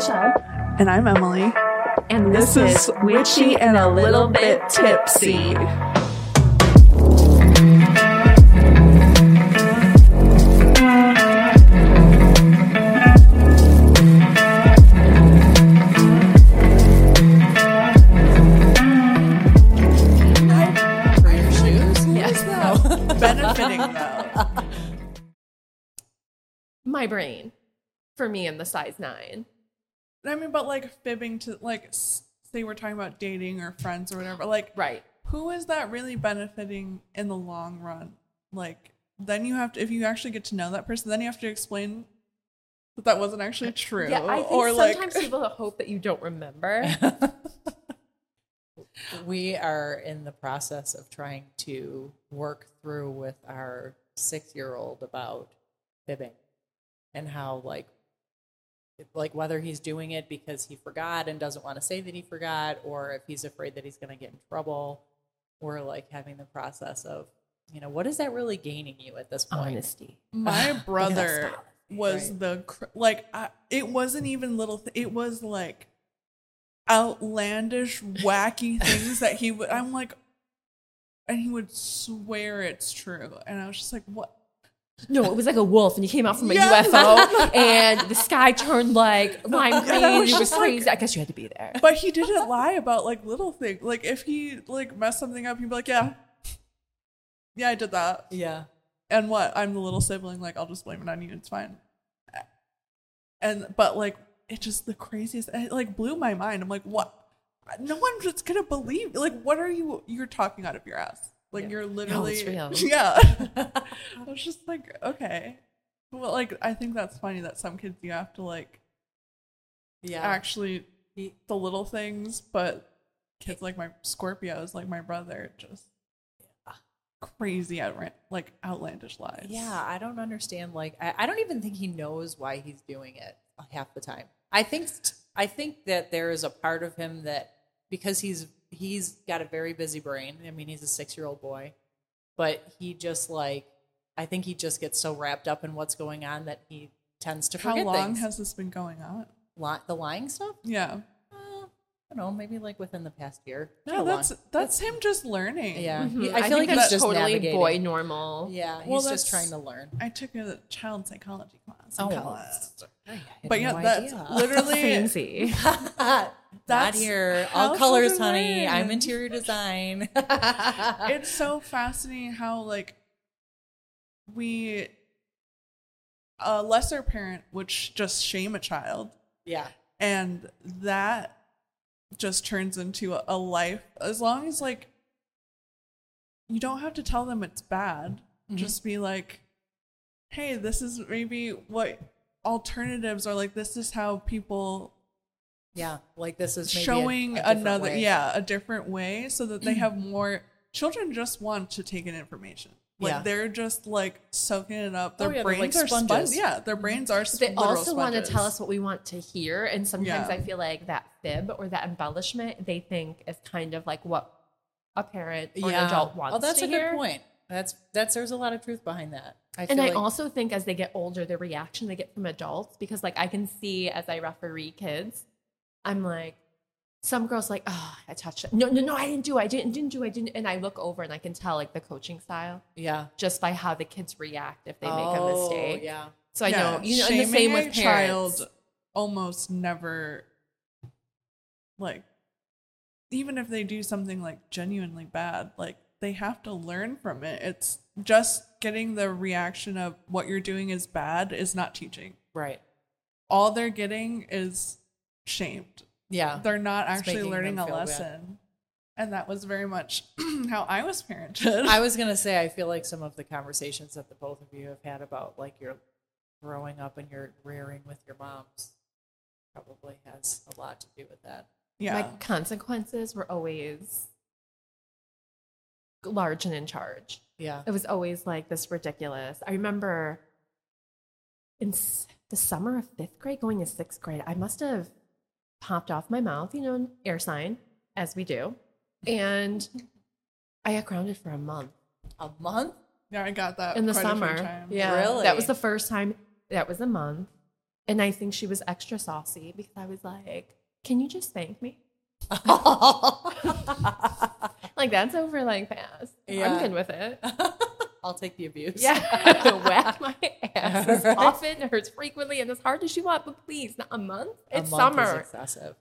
Michelle. And I'm Emily. And this, This is Witchy and a Little Bit Tipsy. Yes. Benefiting though. My brain for me in the size nine. I mean, but like fibbing to like say we're talking about dating or friends or whatever. Like, Right. who is that really benefiting in the long run? Like, then you have to if you actually get to know that person, then you have to explain that that wasn't actually true. Yeah, I think or like, sometimes people hope that you don't remember. we are in the process of trying to work through with our six year old about fibbing and how like like whether he's doing it because he forgot and doesn't want to say that he forgot or if he's afraid that he's going to get in trouble we're like having the process of you know what is that really gaining you at this point Honesty. my brother was Right. the cr- like I, it wasn't even little th- it was like outlandish wacky things that he would i'm like and he would swear it's true and i was just like what No, it was like a wolf, and he came out from a Yes. UFO, and the sky turned like lime oh green. was It was just like- crazy. I guess you had to be there. but he didn't lie about like little things. Like if he like messed something up he'd be like yeah. Yeah i did that. Yeah. And what? I'm the little sibling. Like i'll just blame it on you. It's fine. And but like it just the craziest it like blew my mind. I'm like what? No one's gonna believe. Like what are you you're talking out of your ass like Yeah. you're literally real. yeah i was just like okay well like i think that's funny that some kids you have to like yeah actually He- the little things but kids like my scorpios like my brother just crazy outra- like outlandish lies Yeah, I don't understand. Like, I, I don't even think he knows why he's doing it half the time. I think I think that there is a part of him that because he's he's got a very busy brain. I mean, he's a six year old boy, but he just like I think he just gets so wrapped up in what's going on that he tends to how forget long things. has this been going on Li- the lying stuff? yeah Uh, I don't know, maybe like within the past year. no Not that's that's him just learning yeah. Mhm. He- I feel think like that's he's just totally navigating. boy normal. Yeah, he's Well, just trying to learn. i took a child psychology class in Oh, college I had but yeah no that's idea. literally Fancy. Not That's here. All colors, honey. I'm interior design. it's so fascinating how like we a lesser parent would sh- just shame a child yeah. and that just turns into a, a life as long as like you don't have to tell them it's bad Mhm. just be like hey this is maybe what alternatives are like this is how people Yeah. Like this is maybe a- showing a different another way. yeah a different way so that they have mm. more children just want to take in information like Yeah. they're just like soaking it up oh, their Oh, yeah, brains like are sponges sponges. yeah their mm. brains are But they literal also want to tell us what we want to hear. And sometimes Yeah. I feel like that fib or that embellishment they think is kind of like what a parent or an adult oh, wants Oh, that's to a hear. good point. That's that's there's a lot of truth behind that. I feel And I like, also think as they get older, the reaction they get from adults, because like I can see as I referee kids, I'm like, some girls like, oh, I touched it. No, no, no, I didn't do it. I didn't, didn't do it. I didn't. And I look over and I can tell like the coaching style yeah. just by how the kids react if they make a Oh, mistake. Yeah. So I Yeah, know, you know, and the same with parents. child almost never like even if they do something like genuinely bad like they have to learn from it it's just getting the reaction of what you're doing is bad is not teaching Right. all they're getting is shamed Yeah. they're not actually learning a feel bad. lesson and that was very much how i was parented I was gonna say I feel like some of the conversations that the both of you have had about like your growing up and your rearing with your moms probably has a lot to do with that. yeah My consequences were always large and in charge. Yeah. It was always like this ridiculous. I remember in the summer of fifth grade, going to sixth grade, I must have popped off my mouth, you know, an air sign, as we do. And I got grounded for a month A month? yeah i got that in the quite a few summer. times. Yeah. Really? That was the first time. That was a month. And I think she was extra saucy because I was like, Can you just thank me? Like, that's over like fast. Yeah. I'm good with it. I'll take the abuse. Yeah. To whack my ass as Right. often, as frequently, and as hard as you want, but please, not a month. A It's month is summer. excessive.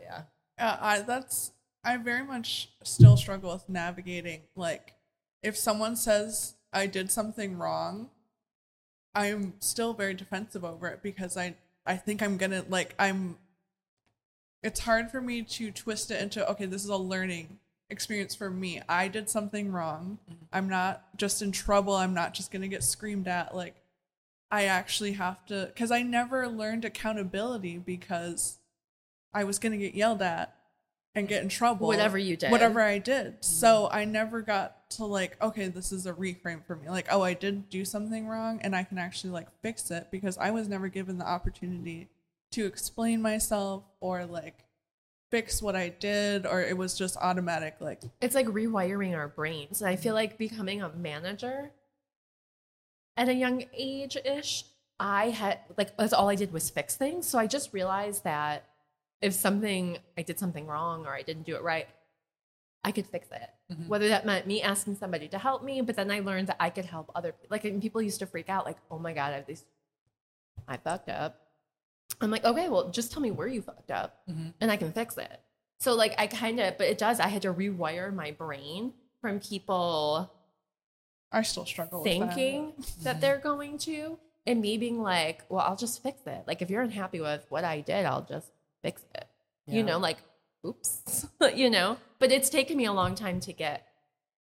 Yeah. Uh, I that's I very much still struggle with navigating like if someone says I did something wrong, I'm still very defensive over it because I I think I'm gonna like I'm it's hard for me to twist it into okay, this is a learning experience for me. I did something wrong. Mm-hmm. I'm not just in trouble. I'm not just gonna get screamed at. Like I actually have to because I never learned accountability because I was gonna get yelled at and get in trouble. Whatever you did. Whatever I did. Mm-hmm. So I never got to like, okay, this is a reframe for me. Like, oh, I did do something wrong and I can actually like fix it because I was never given the opportunity to explain myself or like fix what I did or it was just automatic like It's like rewiring our brains. And I feel like becoming a manager at a young age ish, I had like that's all I did was fix things. So I just realized that if something I did something wrong or I didn't do it right, I could fix it. Mhm. Whether that meant me asking somebody to help me, but then I learned that I could help other people. like and people used to freak out, like, oh my God, I have these I fucked up. I'm like, okay, well, just tell me where you fucked up Mhm. and I can fix it. So like I kind of, but it does. I had to rewire my brain from people I still struggle with that. thinking that Mm-hmm. they're going to, and me being like, well, I'll just fix it. Like if you're unhappy with what I did, I'll just fix it. You know, like, oops, you know. But it's taken me a long time to get.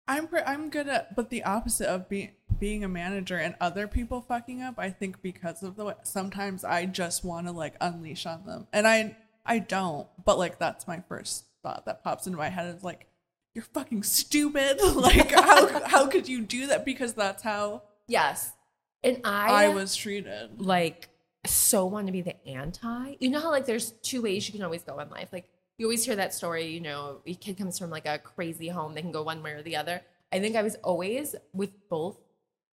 I'm I'm good at, but the opposite of being being a manager and other people fucking up. I think because of the way sometimes I just want to like unleash on them, and I I don't. But like that's my first thought that pops into my head is like, you're fucking stupid. like how how could you do that? Because that's how Yes, and I, I was treated. like so want to be the anti. You know how like there's two ways you can always go in life. Like you always hear that story, you know, a kid comes from like a crazy home, they can go one way or the other. I think I was always with both.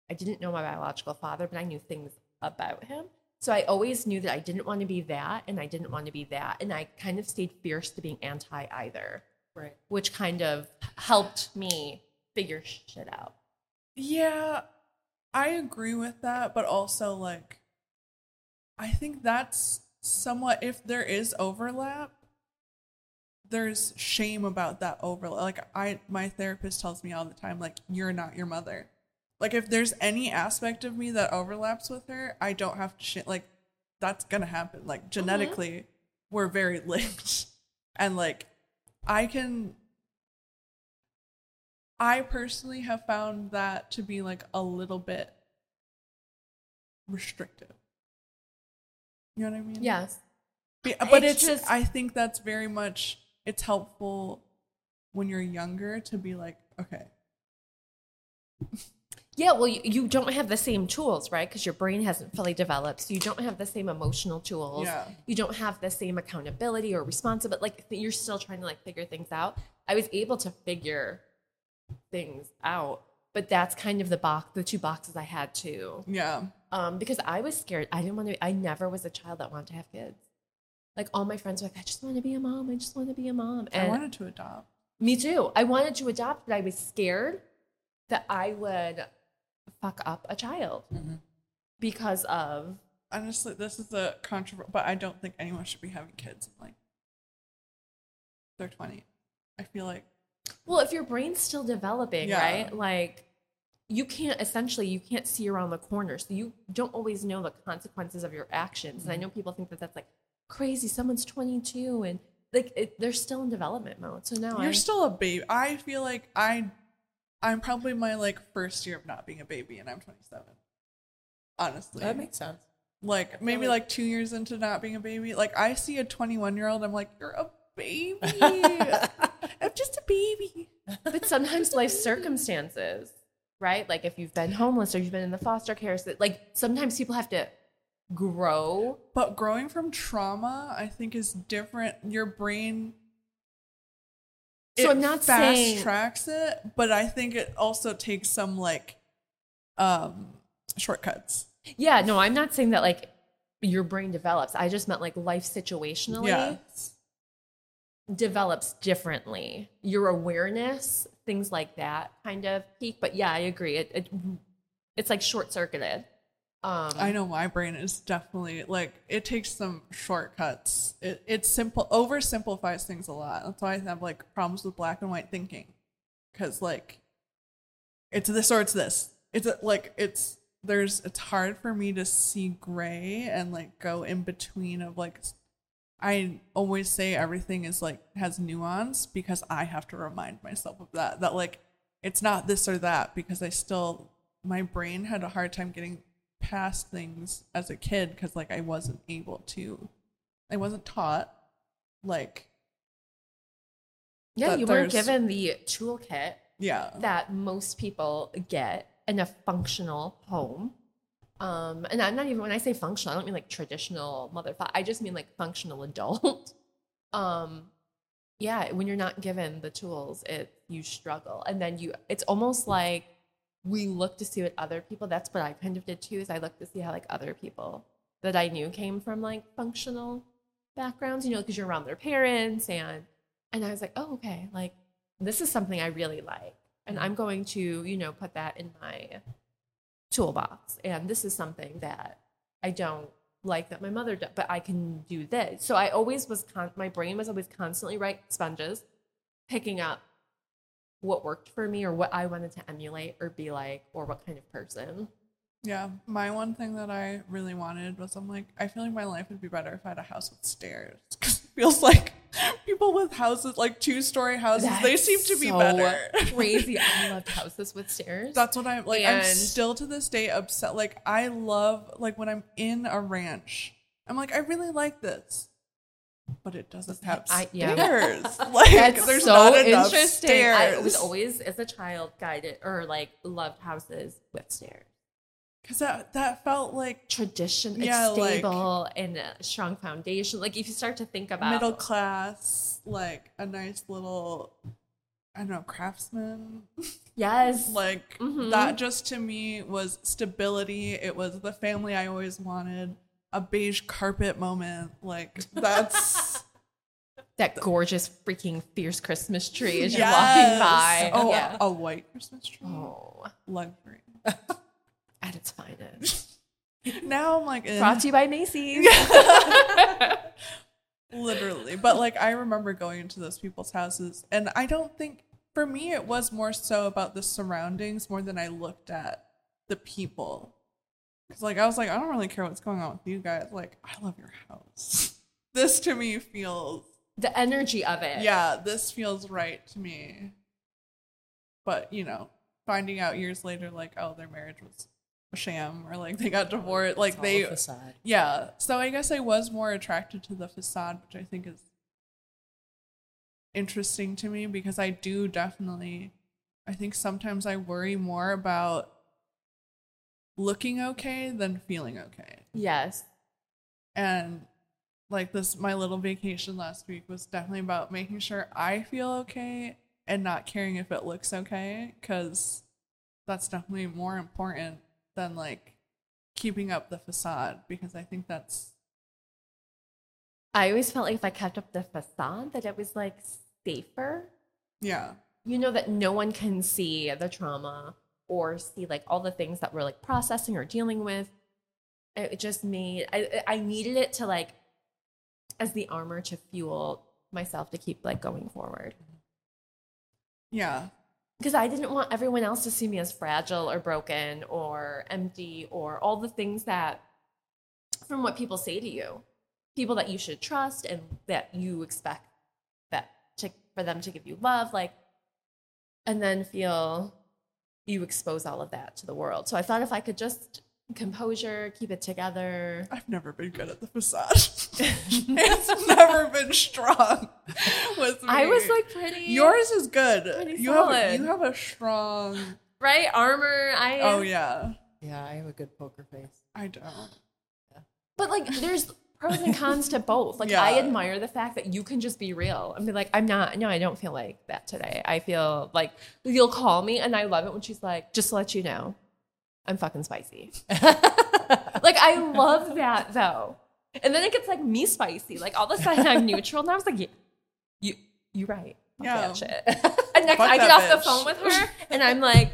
I didn't know my biological father, but I knew things about him. So I always knew that I didn't want to be that and I didn't want to be that. And I kind of stayed fierce to being anti either, Right. which kind of helped me figure shit out. Yeah, I agree with that, but also like I think that's somewhat if there is overlap, there's shame about that overlap. Like I my therapist tells me all the time like you're not your mother. Like if there's any aspect of me that overlaps with her, I don't have to sh- like that's to happen. Like mm-hmm. genetically, we're very linked. And like I can I personally have found that to be like a little bit restrictive. You know what I mean? Yes. Be- But It's it's, just- I think that's very much it's helpful when you're younger to be like, okay, Yeah, well, you, you don't have the same tools, right? Because your brain hasn't fully developed. So you don't have the same emotional tools. Yeah. You don't have the same accountability or responsibility. Like you're still trying to like figure things out. I was able to figure things out, but that's kind of the box, the two boxes I had to. yeah. Um, because I was scared. I didn't want to. I never was a child that wanted to have kids. Like all my friends were like, I just want to be a mom. I just want to be a mom. And I wanted to adopt. me too. I wanted to adopt, but I was scared that I would fuck up a child Mm-hmm. because of Honestly, this is a controversial, but I don't think anyone should be having kids in like their 20. I feel like well, if your brain's still developing, Yeah. right? Like you can't essentially you can't see around the corner, so you don't always know the consequences of your actions. And I know people think that that's like crazy. Someone's 22 and like it, they're still in development mode. So now you're I, still a baby. I feel like I, I'm probably my like first year of not being a baby, and I'm 27. Honestly, That makes sense. like maybe like- two years into not being a baby. Like I see a 21 year old, I'm like, you're a baby. I'm just a baby. but sometimes life circumstances, right? Like if you've been homeless or you've been in the foster care, so like sometimes people have to grow. But growing from trauma, I think, is different. Your brain. So I'm not fast saying- tracks it, but I think it also takes some like um shortcuts. Yeah, no, I'm not saying that like your brain develops. I just meant like life situationally develops differently. Your awareness, things like that, kind of peak. But yeah, I agree. It, it it's like short circuited. Um, I know my brain is definitely like it takes some shortcuts. It it simple oversimplifies things a lot. That's why I have like problems with black and white thinking, because like it's this or it's this. It's like it's there's it's hard for me to see gray and like go in between of like I always say everything is like has nuance because I have to remind myself of that that like it's not this or that because I still my brain had a hard time getting past things as a kid because like I wasn't able to I wasn't taught like yeah, you weren't there's- given the toolkit yeah that most people get in a functional home. Um, and I'm not even when I say functional, I don't mean like traditional motherfucker. I just mean like functional adult. um, yeah, when you're not given the tools, it you struggle, and then you. It's almost like we look to see what other people. That's what I kind of did too. Is I looked to see how like other people that I knew came from like functional backgrounds. You know, because you're around their parents, and and I was like, oh okay, like this is something I really like. And I'm going to, you know, put that in my toolbox. And this is something that I don't like that my mother does, but I can do this. So I always was, con- my brain was always constantly right sponges, picking up what worked for me or what I wanted to emulate or be like, or what kind of person. yeah my one thing that I really wanted was I'm like I feel like my life would be better if I had a house with stairs because it feels like people with houses like two story houses they seem to be so better Crazy. I loved houses with stairs. That's what I'm like. I'm still to this day upset. Like I love like when I'm in a ranch. I'm like I really like this, but it doesn't have I- yeah. stairs. Like That's there's so not enough interesting. stairs. I was always, as a child, guided or like loved houses with stairs. because that that felt like Tradition, Yeah, it's like- stable and a strong foundation. Like if you start to think about middle class, like a nice little. I don't know, craftsman. yes, Like Mhm. that just to me was stability. It was the family I always wanted. A beige carpet moment. Like that's that gorgeous freaking fierce Christmas tree as you're Yes. walking by. Oh, yeah. a white Christmas tree. Oh, Luxury. at its finest. Now I'm like, eh, Brought to you by Macy's. literally. But like, I remember going into those people's houses, and I don't think for me it was more so about the surroundings more than I looked at the people. Because like I was like, I don't really care what's going on with you guys. Like, I love your house. This to me feels the energy of it. yeah, this feels right to me. But, you know, finding out years later, like, oh, their marriage was a sham or like they got divorced. Like It's all they, a facade. yeah. So I guess I was more attracted to the facade, which I think is interesting to me because I do definitely, I think sometimes I worry more about looking okay than feeling okay Yes. and like this my little vacation last week was definitely about making sure i feel okay and not caring if it looks okay because that's definitely more important than like keeping up the facade because i think that's I always felt like if I kept up the facade, that it was like safer. yeah You know that no one can see the trauma or see like all the things that we're like processing or dealing with. It just made I I needed it to like as the armor to fuel myself to keep like going forward. yeah because I didn't want everyone else to see me as fragile or broken or empty or all the things that from what people say to you, people that you should trust and that you expect that to, for them to give you love, like, and then feel you expose all of that to the world. So I thought if I could just composure, keep it together. i've never been good at the facade it's never been strong with me. I was like pretty yours is good Pretty you have solid. you have a strong right armor. I oh yeah Yeah, I have a good poker face. i don't But like, there's pros and cons to both. Like, Yeah. I admire the fact that you can just be real and be like, I'm not. No, I don't feel like that today. I feel like you'll call me, and I love it when she's like, just to let you know, I'm fucking spicy. like I love that though. And then it gets like me spicy. Like all of a sudden I'm neutral, and I was like, yeah, you you right. Fuck Yeah. that shit. And next Fuck I get off the phone with her, and I'm like,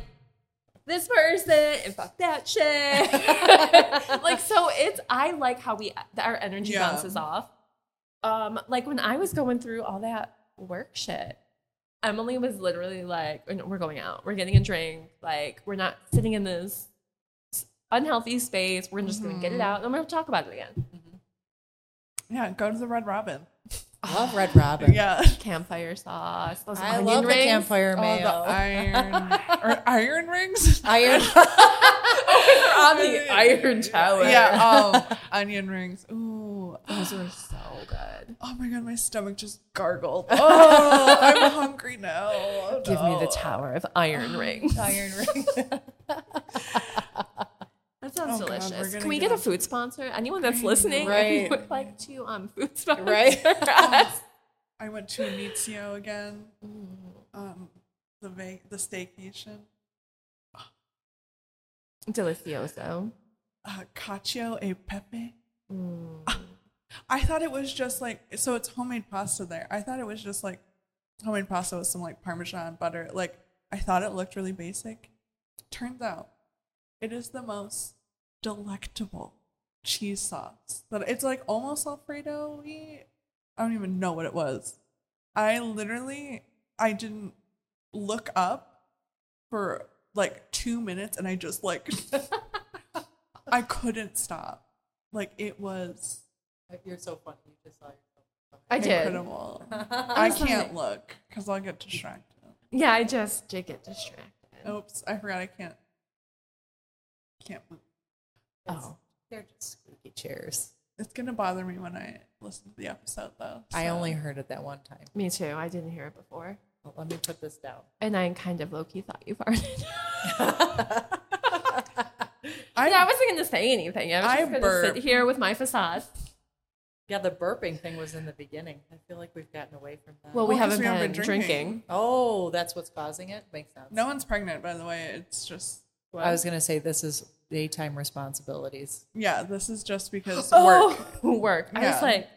this person and fuck that shit. like so, it's I like how we our energy Yeah. bounces off. Um, like when I was going through all that work shit, Emily was literally like, "We're- "We're going out. We're getting a drink. Like we're not sitting in this unhealthy space. We're just gonna get it out, and we're gonna talk about it again." Yeah, go to the Red Robin. Love Red Robin. Yeah. Campfire sauce. Those I onion love the rings. campfire Oh, mayo. the iron or iron rings. Iron. on the Iron Tower. yeah, um, onion rings. Ooh, those were so good. oh my god, my stomach just gargled. Oh, I'm hungry now. Oh, Give me the tower of iron rings. Iron ring. That sounds Oh, delicious. gonna Can we get get a a- food sponsor? Anyone that's listening, Right. if you would like to um food sponsor Right. us. I went to Inizio again. Um, the va- the staycation. Delicioso. Uh, cacio e pepe. Mm. I thought it was just like so. It's homemade pasta there. I thought it was just like homemade pasta with some like parmesan butter. Like I thought it looked really basic. Turns out, it is the most delectable cheese sauce. That it's like almost Alfredo. I don't even know what it was. I literally I didn't look up for like two minutes, and I just like I couldn't stop. Like it was You're so funny. You just saw yourself. I did. incredible. I can't look because I'll get distracted. Yeah, I just did get distracted. Oops, I forgot I can't. Can't move. Oh. They're just squeaky chairs. It's gonna bother me when I listen to the episode though. I only heard it that one time. Me too. I didn't hear it before. Well, let me put this down. And I kind of low key thought you farted. I, I wasn't going to say anything. I was I just going to burp. sit here with my facade. yeah, the burping thing was in the beginning. I feel like we've gotten away from that. Well, we Well, 'cause haven't we haven't been been drinking. drinking. oh, that's what's causing it. Makes sense. no one's pregnant, by the way. It's just I was gonna say this is daytime responsibilities. yeah. This is just because Oh, work. work. I was like,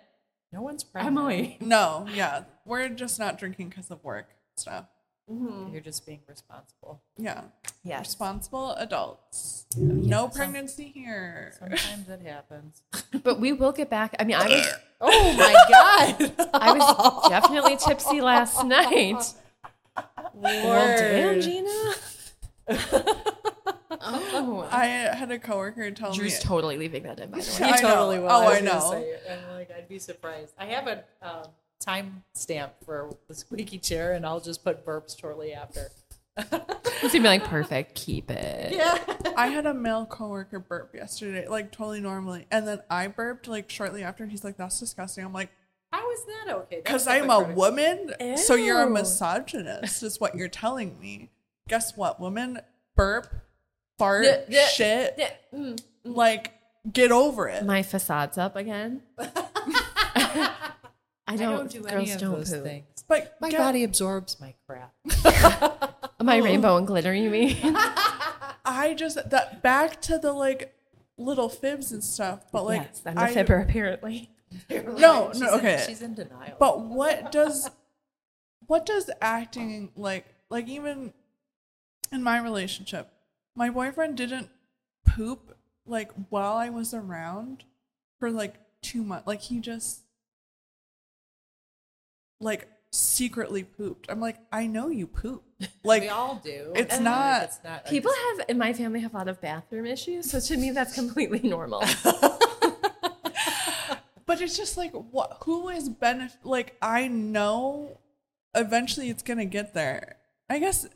No one's pregnant. Emily. No, yeah, we're just not drinking because of work stuff. Mm-hmm. You're just being responsible. Yeah, Yes. responsible adults. No pregnancy here. Sometimes it happens. But we will get back. I mean, I was, Oh my god! I was definitely tipsy last night. Well, damn, Gina. Oh. I had a coworker tell me. Drew's me totally leaving that in, by the way. I He know. totally will. Oh, was I know. say it. I'm like, I'd be surprised. I have a um, time stamp for the squeaky chair, and I'll just put burps shortly after. He's gonna be like, perfect, keep it. Yeah. I had a male coworker burp yesterday, like totally normally, and then I burped like shortly after, and he's like, "That's disgusting." I'm like, How is that okay? "Cause I'm a hypocritical. woman, so you're a misogynist," is what you're telling me. Guess what, woman? Burp, fart, Yeah, yeah, shit. yeah, mm. Like, get over it. My facade's up again. I I don't, don't do girls any of don't those poop. things. but My get- body absorbs my crap. My rainbow and glitter, you mean? I just that back to the like little fibs and stuff. But like, yes, I'm a I- fibber apparently. No, She's no, in- okay. she's in denial. But what does what does acting like like even in my relationship, my boyfriend didn't poop like while I was around for like two months. Like he just like secretly pooped. I'm like, I know you poop. Like we all do. it's And not- It's not. People have in my family have a lot of bathroom issues, so to me that's completely normal. But it's just like what who is benefit like I know eventually it's gonna get there. I guess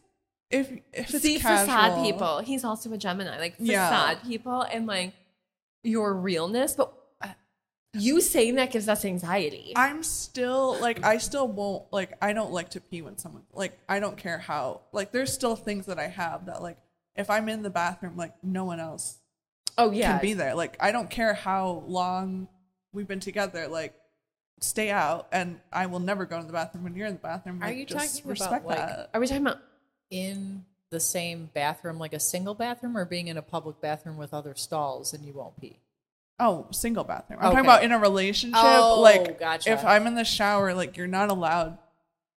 if if it's See casual, facade people. He's also a Gemini, like facade Yeah. people, and like your realness. But uh, you saying that gives us anxiety. I'm still like I still won't like I don't like to pee when someone like I don't care how like there's still things that I have that like if I'm in the bathroom like no one else oh yeah, can be there. Like I don't care how long we've been together like stay out and I will never go to the bathroom when you're in the bathroom. Are you just talking about, like, that? Are we talking about? In the same bathroom, like a single bathroom, or being in a public bathroom with other stalls and you won't pee? Oh, single bathroom. I'm talking about in a relationship. Oh, like, gotcha. if I'm in the shower, like, you're not allowed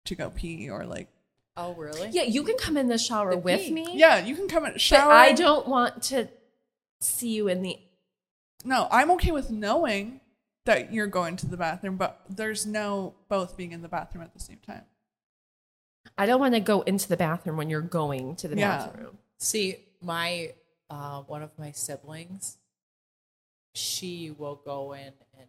to go pee or like, Oh, really? Yeah, you can come in the shower The with pee. me. yeah, you can come in but shower. I don't want to see you in the. No, I'm okay with knowing that you're going to the bathroom, but there's no both being in the bathroom at the same time. I don't want to go into the bathroom when you're going to the Yeah. bathroom. See, my uh, one of my siblings, she will go in and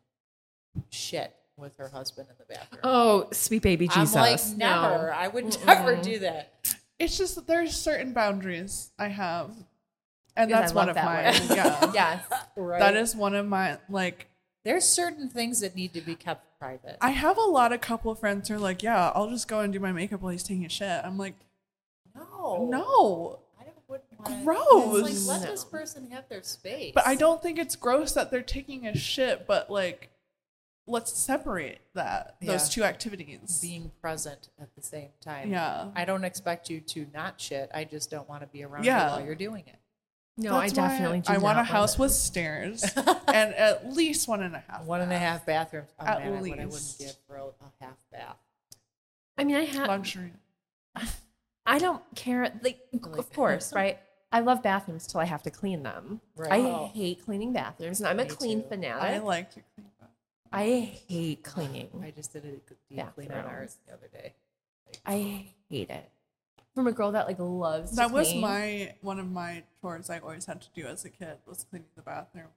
shit with her husband in the bathroom. Oh, sweet baby Jesus! I'm like, never. No. I would never Mm-mm. do that. It's just that there's certain boundaries I have, and Because that's one of that mine. way. Yeah, yes. Right. that is one of my like. There's certain things that need to be kept private. I have a lot of couple friends who are like, "Yeah, I'll just go and do my makeup while he's taking a shit." I'm like, no, "No," I don't wouldn't Gross. It's like let No. this person have their space. but I don't think it's gross that they're taking a shit. But like, let's separate that those two activities. being present at the same time. Yeah. I don't expect you to not shit. I just don't want to be around Yeah. you while you're doing it. No, That's I definitely do. I want a house with stairs and at least one and a half. One and a half bathrooms. Oh, At man, what I wouldn't give for a, a half bath. I mean, I have. luxury. I don't care. Like, of course, right? I love bathrooms till I have to clean them. Right. I Oh. hate cleaning bathrooms, and I'm a clean too. fanatic. I like to clean that. I hate cleaning. I just did a deep clean on ours the other day. I hate it. From a girl that like loves. to That was clean. my one of my chores I always had to do as a kid was cleaning the bathroom.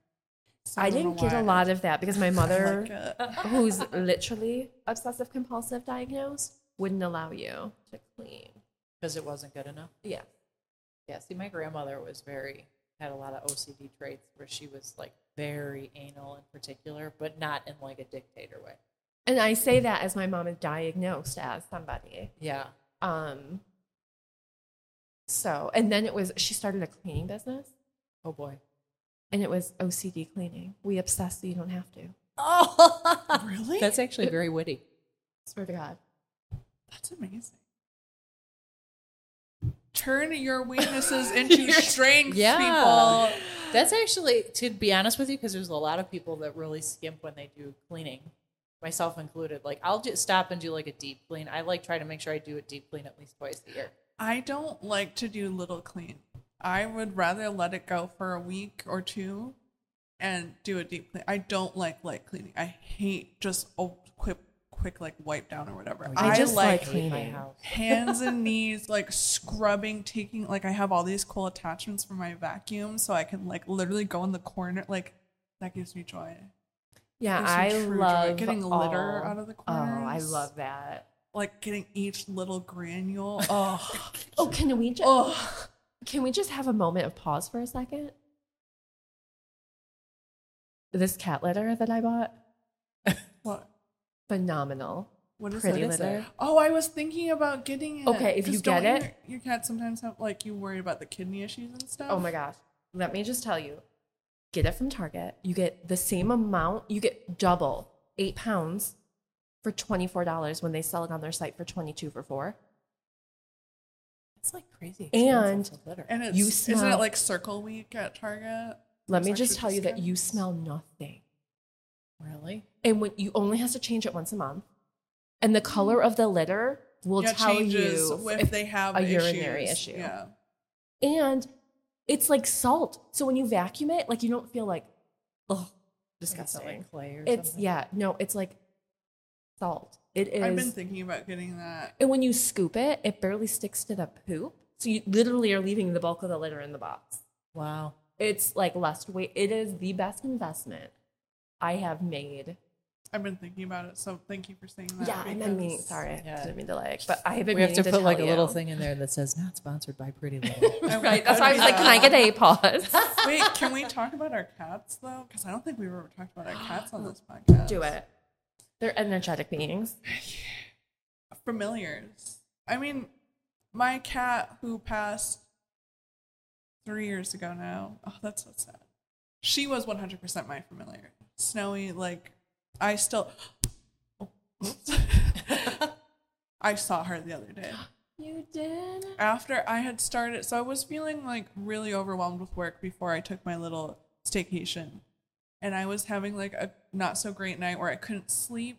So I don't didn't get a lot of that because my mother, like who's literally obsessive compulsive diagnosed, wouldn't allow you to clean. Because it wasn't good enough. Yeah. Yeah, see, my grandmother was very, had a lot of OCD traits where she was like very anal in particular, but not in like a dictator way. And I say that as my mom is diagnosed as somebody. Yeah. Um. So, and then it was she started a cleaning business, Oh boy. and it was OCD cleaning. We obsess so you don't have to. Oh, Really? That's actually very witty. Swear to God. That's amazing. Turn your weaknesses into your strengths, Yeah. people. That's actually, to be honest with you, because there's a lot of people that really skimp when they do cleaning, myself included. Like, I'll just stop and do like a deep clean. I like try to make sure I do a deep clean at least twice a year. I don't like to do little clean. I would rather let it go for a week or two and do a deep clean. I don't like light cleaning. I hate just a quick, quick like wipe down or whatever. Oh, I just like I hate my cleaning. house. hands and knees, like scrubbing, taking like I have all these cool attachments for my vacuum, so I can like literally go in the corner. Like that gives me joy. Yeah, I true joy. love Getting litter all- out of the Oh, I love that. Like getting each little granule. Oh, Oh, can we just oh. can we just have a moment of pause for a second? This cat litter that I bought, What? phenomenal. What is Pretty that? litter. Oh, I was thinking about getting it. Okay, if you get Your, your cat sometimes have like you worry about the kidney issues and stuff. Oh my gosh. Let me just tell you get it from Target. You get the same amount, you get double eight pounds for $24 when they sell it on their site for 22 for four. It's like crazy. And- expensive to. And it's You isn't it like Circle Week at Target? Let me just tell you that you smell nothing. really? And when you only has to change it once a month. And the color of the litter will yeah, tell you if, if they have a urinary issue. Yeah. and it's like salt. So when you vacuum it, like you don't feel like, oh, Is it disgusting. like clay or It's something? yeah, no, it's like salt. It is. I've been thinking about getting that. and when you scoop it, it barely sticks to the poop. So you literally are leaving the bulk of the litter in the box. Wow. It's like less weight. It is the best investment I have made. I've been thinking about it, so thank you for saying that. yeah, and then me. because- Sorry, I didn't mean to like, but I have been. We have to meaning put like a little thing in there that says not sponsored by Pretty Litter. right. That's why I was like, can I get a pause? Wait, can we talk about our cats though? Because I don't think we've ever talked about our cats on this podcast. Do it. They're energetic beings. Familiars. I mean, my cat who passed three years ago now. Oh, that's so sad. She was 100% my familiar. Snowy, like, I still. Oh. I saw her the other day. You did? after I had started, so I was feeling like really overwhelmed with work before I took my little staycation. And I was having like a not so great night where I couldn't sleep.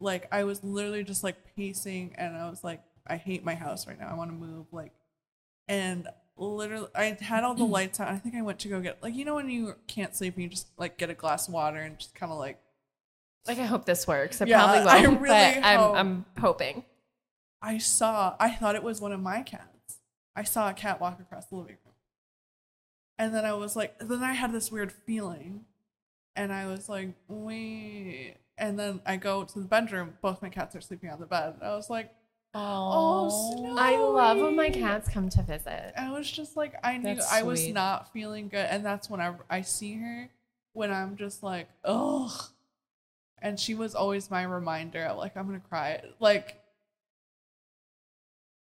Like I was literally just like pacing and I was like, I hate my house right now. I want to move. Like, and literally, I had all the mm. lights on. I think I went to go get, like, you know, when you can't sleep and you just like get a glass of water and just kind of like Like I hope this works. I Yeah, probably I won't, really but I'm. I'm hoping. I saw, I thought it was one of my cats. I saw a cat walk across the living room. And then I was like, then I had this weird feeling. And I was like, wait. And then I go to the bedroom. Both my cats are sleeping on the bed. I was like, oh, Snowy. I love when my cats come to visit. I was just like, I knew That's I was sweet. not feeling good. And that's whenever I see her, when I'm just like, ugh. And she was always my reminder of like, I'm going to cry. Like,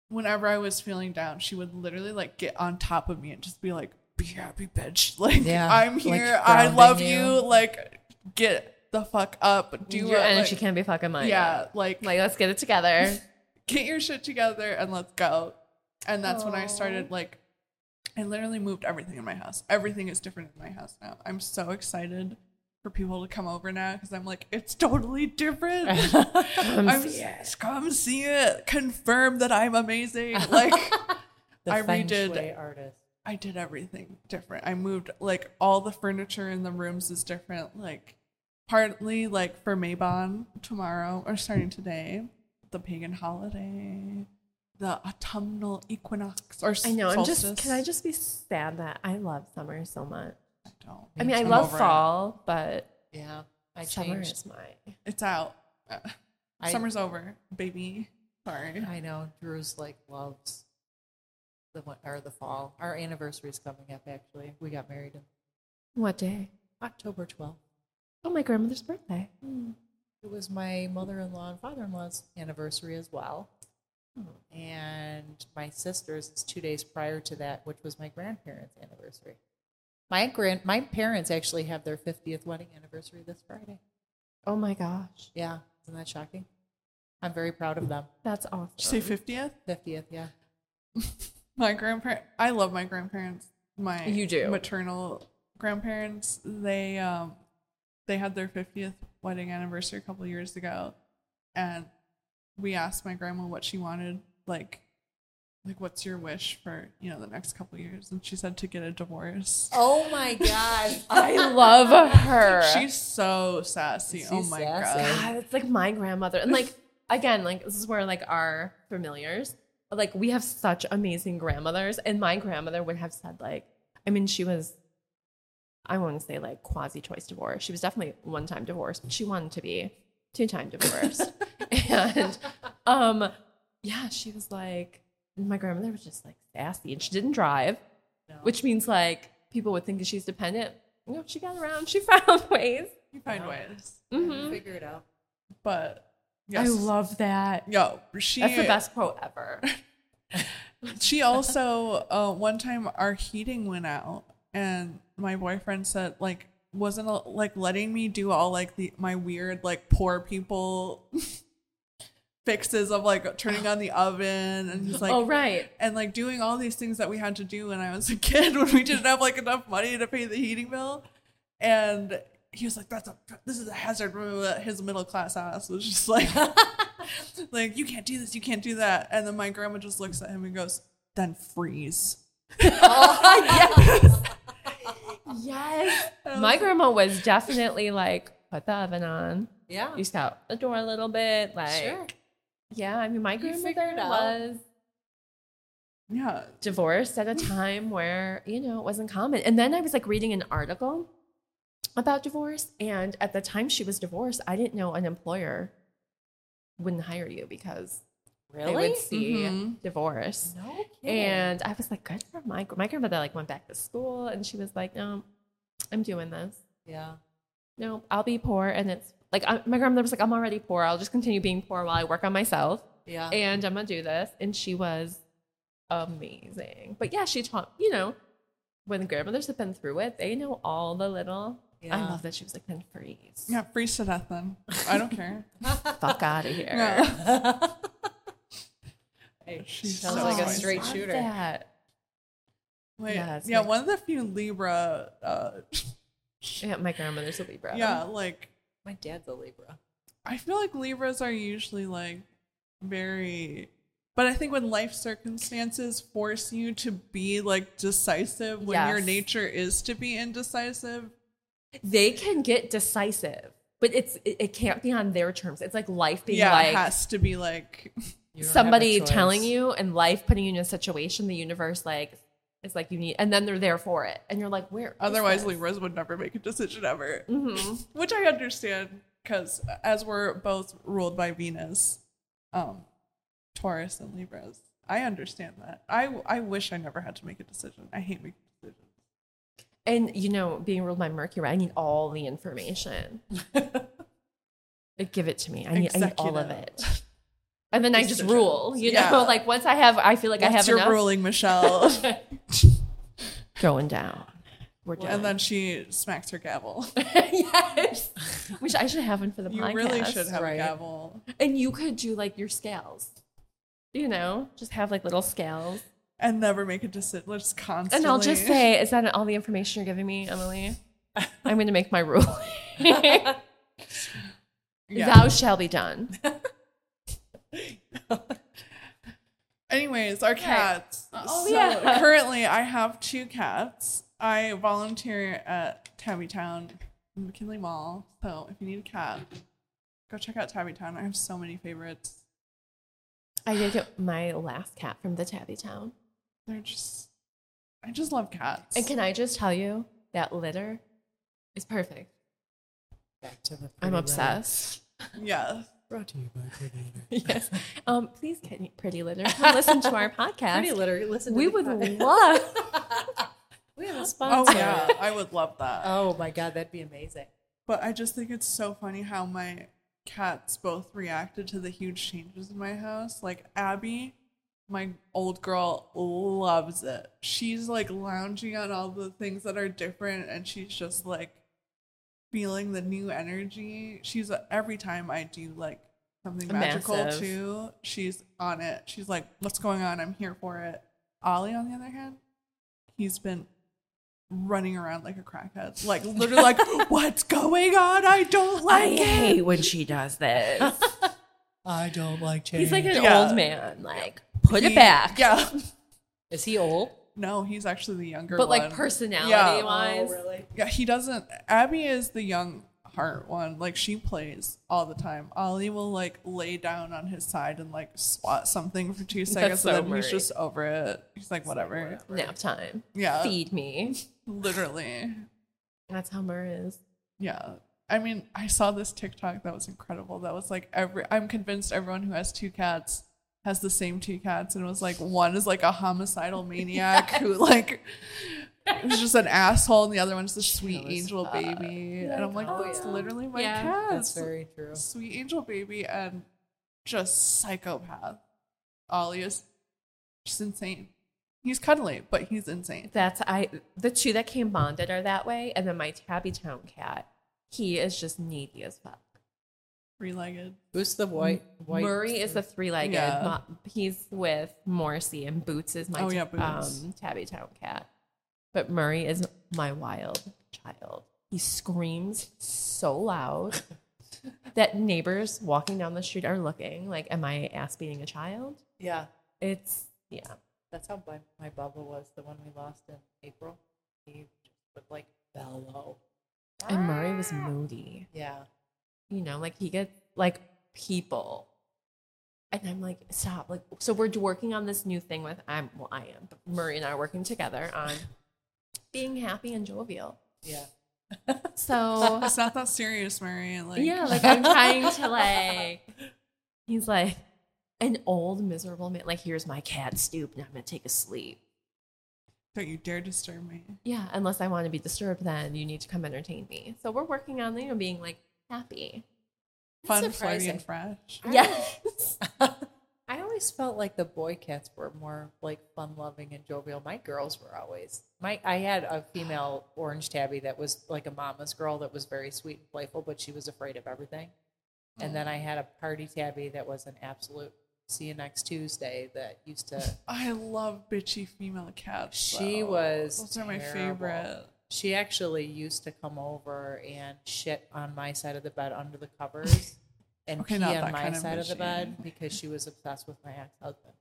whenever I was feeling down, she would literally like get on top of me and just be like, be happy, bitch. Like, Yeah, I'm like here. I love you. you. Like, get the fuck up. Do Your it. energy like, can't be fucking mine. Yeah. Like, Like let's get it together. get your shit together and let's go. And that's when I started like I literally moved everything in my house. Everything is different in my house now. I'm so excited for people to come over now because I'm like, it's totally different. Come I'm see s- come see it. Confirm that I'm amazing. Like The I feng redid- shui artist. I did everything different. I moved like all the furniture in the rooms is different. Like partly like for Mabon tomorrow or starting today, the pagan holiday, the autumnal equinox or I know. I'm just. Can I just be sad that I love summer so much? I don't. I mean, I I'm love over it. fall, but Yeah. I summer changed. is my. It's out. Uh, I- Summer's over, baby. Sorry. I know. Drew's like loves the or the fall. Our anniversary is coming up. Actually, we got married in What day? October twelfth. Oh, my grandmother's birthday. Hmm. It was my mother-in-law and father-in-law's anniversary as well. Hmm. And my sister's is two days prior to that, which was my grandparents' anniversary. My grand my parents actually have their fiftieth wedding anniversary this Friday. Oh my gosh, Yeah, isn't that shocking? I'm very proud of them. that's awesome. Did you say fiftieth? Fiftieth, yeah. My grandparent. I love my grandparents. My You do. maternal grandparents. They um, they had their fiftieth wedding anniversary a couple years ago, and we asked my grandma what she wanted, like, like what's your wish for you know the next couple years, and she said to get a divorce. Oh my god. I love her. She's so sassy. She's oh my sassy. god. God, it's like my grandmother. And like again, like this is where like our familiars, like we have such amazing grandmothers. And my grandmother would have said, like, I mean, she was I won't say like quasi choice divorce. She was definitely one time divorced, but she wanted to be two time divorced. and um yeah, she was like my grandmother was just like sassy and she didn't drive, No. which means like people would think that she's dependent. You know, she got around, she found ways. You find No. ways, Mhm. Figure it out. but yes. I love that. Yo, she That's the best quote ever. She also uh, one time our heating went out, and my boyfriend said like wasn't uh, like letting me do all like the my weird like poor people fixes of like turning on the oven and he's like oh right. and like doing all these things that we had to do when I was a kid when we didn't have like enough money to pay the heating bill, and he was like, "That's a this is a hazard." His middle class ass was just like, like you can't do this, you can't do that, and then my grandma just looks at him and goes, "Then freeze." Oh, yes. yes. My grandma was definitely like, put the oven on. Yeah. You scout the door a little bit. Like, Sure. yeah. I mean, my grandmother was Yeah, divorced at a time where you know it wasn't common. And then I was like reading an article about divorce, and at the time she was divorced, I didn't know an employer wouldn't hire you because they Really? would see Mhm. divorce. No kidding. And I was like, good for my my grandmother. Like went back to school, and she was like, no, I'm doing this. yeah. No, I'll be poor, and it's like I, my grandmother was like, I'm already poor. I'll just continue being poor while I work on myself, Yeah. and I'm gonna do this. And she was amazing. But yeah, she taught you know when grandmothers have been through it, they know all the little. I love that she was like, then freeze, yeah, freeze to death. Then I don't care. fuck out of here. Yeah. Hey, She's sounds so like a straight love shooter. That. Wait, Yeah, yeah, like- one of the few Libra. Uh, Yeah, my grandmother's a Libra. yeah, like My dad's a Libra. I feel like Libras are usually like very. But I think when life circumstances force you to be like decisive, when your nature is to be indecisive, They can get decisive, but it's it, it can't be on their terms. It's like life being yeah, like it has to be like You don't have a somebody telling you and life putting you in a situation, the universe like it's like you need, and then they're there for it, and you're like, where? Otherwise, this? Libras would never make a decision ever. Mhm. Which I understand because as we're both ruled by Venus, um, Taurus and Libras, I understand that. I I wish I never had to make a decision. I hate making decisions. And you know, being ruled by Mercury, I need all the information. Give it to me. I need, I need all of it. And then I just rule. You Yeah. know, like once I have, I feel like I What's have your enough ruling, Michelle? going down. We're done. and then she smacks her gavel. yes, which I should have one for the You podcast. really should have right. a gavel. And you could do like your scales. You know, just have like little scales. And never make a decision. Just constantly. And I'll just say, is that all the information you're giving me, Emily? I'm going to make my ruling. yeah. Thou shall be done. Anyways, our cats. Oh, so yeah. currently, I have two cats. I volunteer at Tabbytown in McKinley Mall. So if you need a cat, go check out Tabby Town. I have so many favorites. I did get my last cat from the Tabby Town. They're just, I just love cats. And can I just tell you that litter is perfect? Back to the I'm obsessed. yeah. litter. Brought to you by Pretty Litter. yes. Um, please, can Pretty Litter, come listen to our podcast. Pretty Litter, listen to we the would pod- love. We have a sponsor. Oh yeah, I would love that. Oh my god, that'd be amazing. But I just think it's so funny how my cats both reacted to the huge changes in my house. Like Abby, my old girl, loves it. She's like lounging on all the things that are different and she's just like feeling the new energy. She's uh, every time I do like something magical Massive. too, she's on it. She's like, What's going on? I'm here for it. Ollie, on the other hand, he's been running around like a crackhead. Like literally like, what's going on? I don't like it. when she does this. I don't like change. He's like an Yeah. old man. Like, put it back. Yeah. Is he old? No, he's actually the younger one. But like personality Yeah. wise, really? Yeah, he doesn't Abby is the young heart one. Like she plays all the time. Ollie will like lay down on his side and like swat something for two seconds so and then Murray. he's just over it. He's like, whatever. nap time. Yeah. Feed me. Literally. That's how Mur is. Yeah. I mean, I saw this TikTok that was incredible. That was like every I'm convinced everyone who has two cats has the same two cats and it was like one is like a homicidal maniac who like is just an asshole and the other one's the sweet was angel baby. And I'm like, Oh, that's yeah. literally my Yeah. cats. That's very true. Sweet angel baby and just psychopath. Ollie is just insane. He's cuddly, but he's insane. That's I. The two that came bonded are that way, and then my Tabby Town cat. He is just needy as fuck. Three legged. Who's the white? white Murray is the three-legged. Yeah. Mo- He's with Morrissey, and Boots is my Oh, yeah, Boots. um, Tabby Town cat. But Murray is my wild child. He screams so loud that neighbors walking down the street are looking like, "Am I ass beating a child?" Yeah, It's yeah. that's how my, my Bubba was. The one we lost in April. He would like bellow. And Murray was moody. Yeah. You know, like he gets like people. And I'm like, stop. Like, so we're working on this new thing with I'm well, I am, but Murray and I are working together on being happy and jovial. Yeah. So It's not that serious, Murray. Like yeah, like I'm trying to like he's like an old miserable man. Like, here's my cat stoop, and I'm gonna take a sleep. Don't you dare disturb me. Yeah, unless I want to be disturbed, then you need to come entertain me. So we're working on you know being like happy. Fun, flirty, and fresh. Yes. I always felt like the boy cats were more like fun loving and jovial. My girls were always my I had a female orange tabby that was like a mama's girl that was very sweet and playful, but she was afraid of everything. And then mm. I had a party tabby that was an absolute see you next Tuesday that used to I love bitchy female cats. She though. was Those are my terrible. favorite. She actually used to come over and shit on my side of the bed under the covers and Okay, pee on my of side of the bed because she was obsessed with my ex-husband.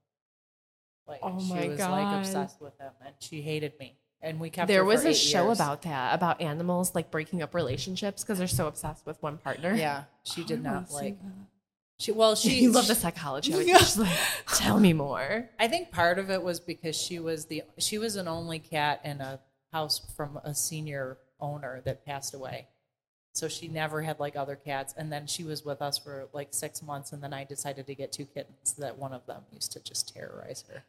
Like Oh she was God. like obsessed with him and she hated me. And we kept There was a show years. about that, about animals like breaking up relationships because they're so obsessed with one partner. Yeah, she Oh, did not like she well she you love the psychology. Yeah. She's like, tell me more. I think part of it was because she was the she was an only cat in a house from a senior owner that passed away. So she never had like other cats and then she was with us for like 6 months and then I decided to get two kittens that one of them used to just terrorize her.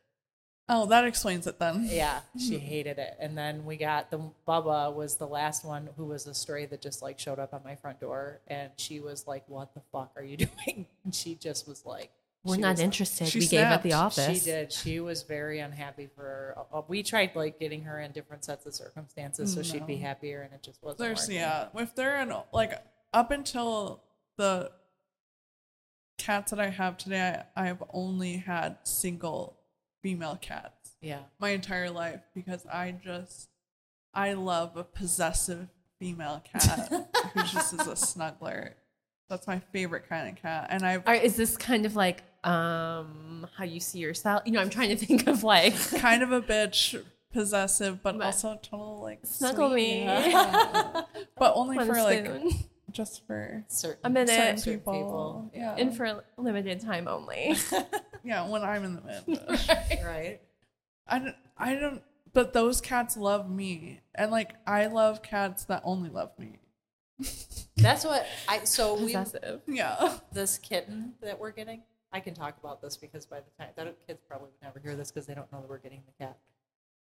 Oh, that explains it then. Yeah, she hated it. And then we got the Bubba was the last one who was a stray that just like showed up at my front door and she was like, "What the fuck are you doing?" And she just was like, We're she not interested. She we gave at the office. She did. She was very unhappy for. Uh, we tried like getting her in different sets of circumstances so she'd be happier, and it just wasn't. There's working. yeah. If they're in like up until the cats that I have today, I, I've only had single female cats yeah. my entire life because I just I love a possessive female cat who just is a snuggler. That's my favorite kind of cat, and I've All right, is this kind of like um how you see yourself? You know, I'm trying to think of like kind of a bitch, possessive, but But- also total like snuggle sweet. me. Yeah. but only One for like just for Certain, A minute. certain certain people. Yeah, and for a limited time only. yeah. When I'm in the mood, right. I don't. I don't. But those cats love me, and like I love cats that only love me. That's what I. So we Possessive. Yeah. this kitten that we're getting. I can talk about this because by the time that kids probably would never hear this because they don't know that we're getting the cat.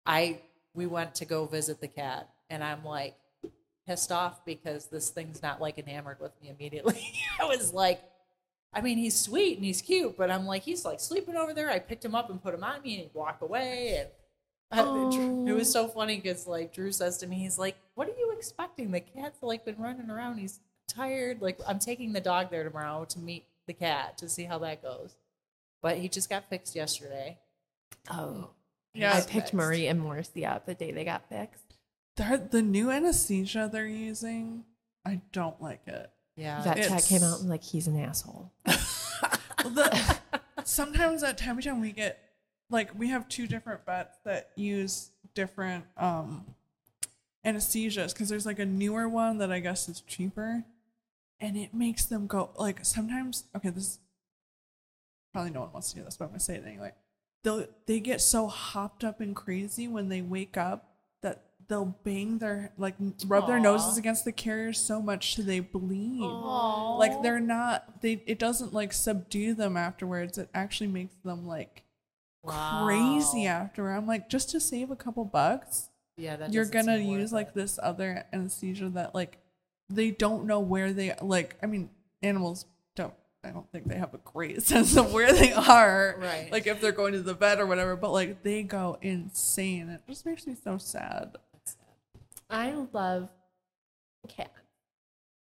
I we went to go visit the cat, and I'm like pissed off because this thing's not like enamored with me immediately. I was like, I mean, he's sweet and he's cute, but I'm like, he's like sleeping over there. I picked him up and put him on me, and he walked away, and. Drew- It was so funny because like Drew says to me, he's like, "What are you expecting? The cat's like been running around. He's tired. Like I'm taking the dog there tomorrow to meet the cat to see how that goes." But he just got fixed yesterday. Oh. Yeah. I picked fixed. Marie and Morrissey up the day they got fixed. They're, the new anesthesia they're using, I don't like it. Yeah, Vet tech came out and like he's an asshole. The, sometimes at every time we get like we have two different vets that use different um anesthesias because there's like a newer one that I guess is cheaper, and it makes them go like sometimes. Okay, this probably no one wants to hear this, but I'm gonna say it anyway. They'll they get so hopped up and crazy when they wake up that they'll bang their like rub their noses against the carrier so much till they bleed Aw. like they're not they it doesn't like subdue them afterwards it actually makes them like crazy after i'm like just to save a couple bucks Yeah, that you're gonna use like this other anesthesia that like they don't know where they like i mean animals don't i don't think they have a great sense of where they are Right. like if they're going to the vet or whatever but like they go insane it just makes me so sad I love cats.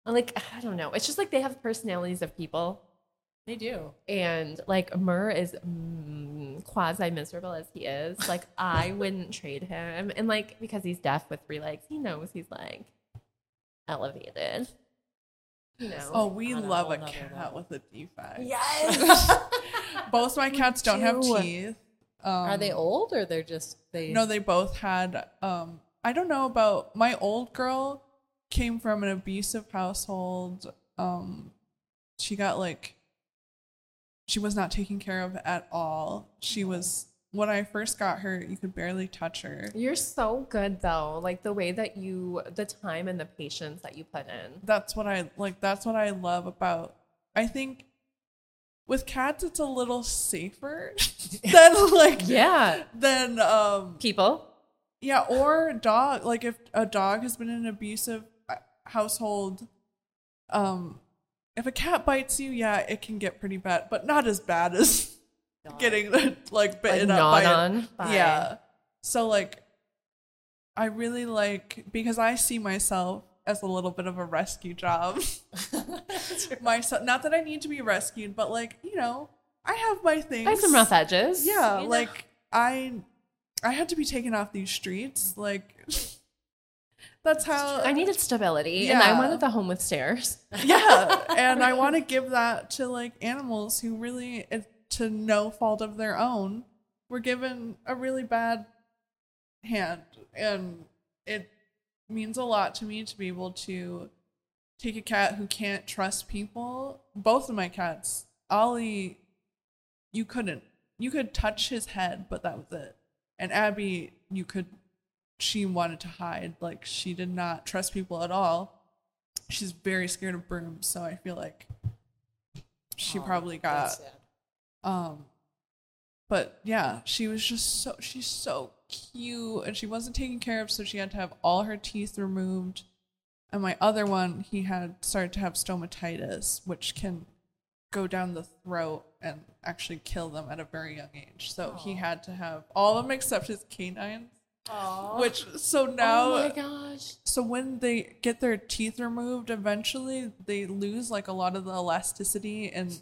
I'm like, I don't know. It's just like they have personalities of people. They do. And like Murr is mm, quasi miserable as he is. Like I wouldn't trade him. And like because he's deaf with three legs, he knows he's like elevated. You know. oh we on a love a cat level. with a defect yes. both my cats don't have do. teeth um, Are they old or they're just they? No, they both had. Um, I don't know about my old girl. Came from an abusive household. Um, she got like. She was not taken care of at all. She was when I first got her. You could barely touch her. You're so good though. Like the way that you the time and the patience that you put in. That's what I like. That's what I love about. I think with cats, it's a little safer than like Yeah. than um People. Yeah, or dog. Like if a dog has been in an abusive uh, household, um, if a cat bites you, yeah, it can get pretty bad, but not as bad as. Getting like Like bitten up by on. by- Yeah. So like, I really like because I see myself as a little bit of a rescue job. myself, not that I need to be rescued, but like you know, I have my things. I have some rough edges. Yeah, you know? like I I had to be taken off these streets. Like that's how I needed stability, and I wanted the home with stairs. yeah and i want to give that to like animals who really it, to no fault of their own were given a really bad hand. And it means a lot to me to be able to take a cat who can't trust people. Both of my cats ollie you couldn't you could touch his head but that was it. And abby you could she wanted to hide. Like she did not trust people at all. She's very scared of brooms, so I feel like she Oh, probably got. Um but yeah, she was just so she's so cute and she wasn't taken care of so she had to have all her teeth removed. And my other one, he had started to have stomatitis, which can go down the throat and actually kill them at a very young age. So he had to have all of them except his canines. Which so now oh my gosh. so when they get their teeth removed, eventually they lose like a lot of the elasticity in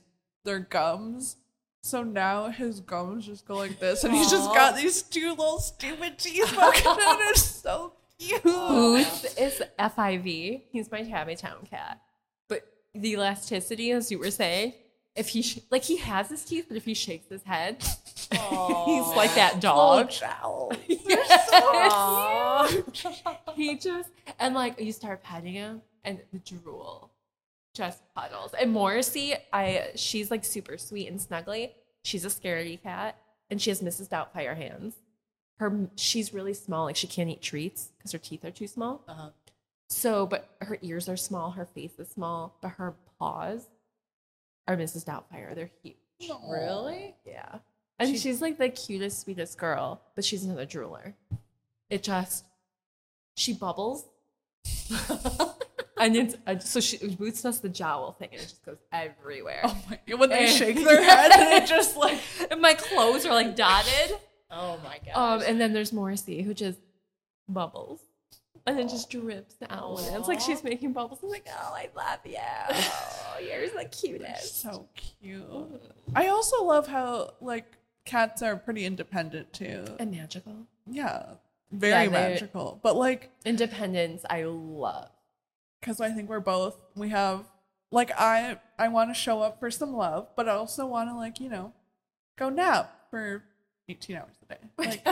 their gums. So now his gums just go like this, and he's just got these two little stupid teeth poking out. It's so cute. Boots is FIV. He's my tabby town cat. But the elasticity, as you were saying, if he sh- like he has his teeth, but if he shakes his head, he's like that dog. Oh, yes. so he just and like you start petting him and the drool just puddles. And Morrissey, I she's like super sweet and snuggly. She's a scaredy cat and she has Mrs. Doubtfire hands. Her she's really small, like she can't eat treats because her teeth are too small. Uh-huh. So, but her ears are small, her face is small, but her paws are Mrs. Doubtfire. They're huge. Really? Yeah. And She- she's like the cutest, sweetest girl, but she's another drooler. It just, she bubbles. and it's, uh, so she, Boots does the jowl thing and it just goes everywhere. Oh my! God. When they And- shake their head, and it just like and my clothes are like dotted. Oh my god. Um, and then there's Morrissey who just bubbles. And then just drips out. And it's like she's making bubbles. I'm like, oh, I love you. Oh, you're the cutest. so cute. I also love how like cats are pretty independent too. And magical. Yeah, very Yeah, magical. But like Independence, I love. Because I think we're both we have like I I want to show up for some love, but I also want to like you know go nap for eighteen hours a day. Like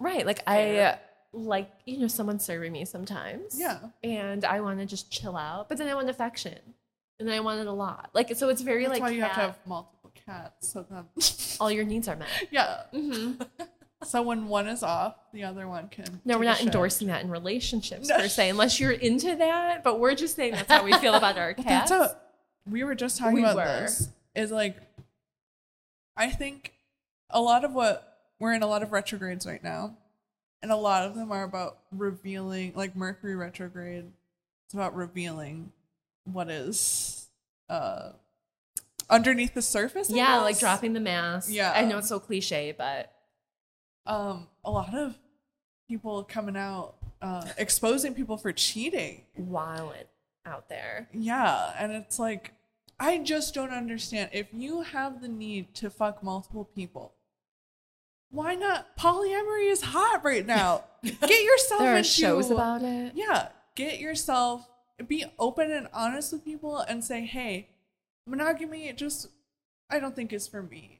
Right. Like I like, you know, someone serving me sometimes. Yeah. And I want to just chill out. But then I want affection. And then I want it a lot. Like so it's very that's like why you have to have multiple cats. So then all your needs are met. yeah. hmm So when one is off, the other one can. No, we're not endorsing that in relationships No. per se, unless you're into that. But we're just saying that's how we feel about our cats. That's how we were just talking We about were. this. Is like, I think a lot of what we're in a lot of retrogrades right now, and a lot of them are about revealing, like Mercury retrograde. It's about revealing what is uh underneath the surface. Yeah, like dropping the mask. Yeah. I know it's so cliche, but Um, a lot of people coming out, uh, exposing people for cheating. wild out there. Yeah, and it's like I just don't understand. If you have the need to fuck multiple people, why not? Polyamory is hot right now. Get yourself There are into shows about it. Yeah, get yourself be open and honest with people and say, "Hey, monogamy just I don't think is for me.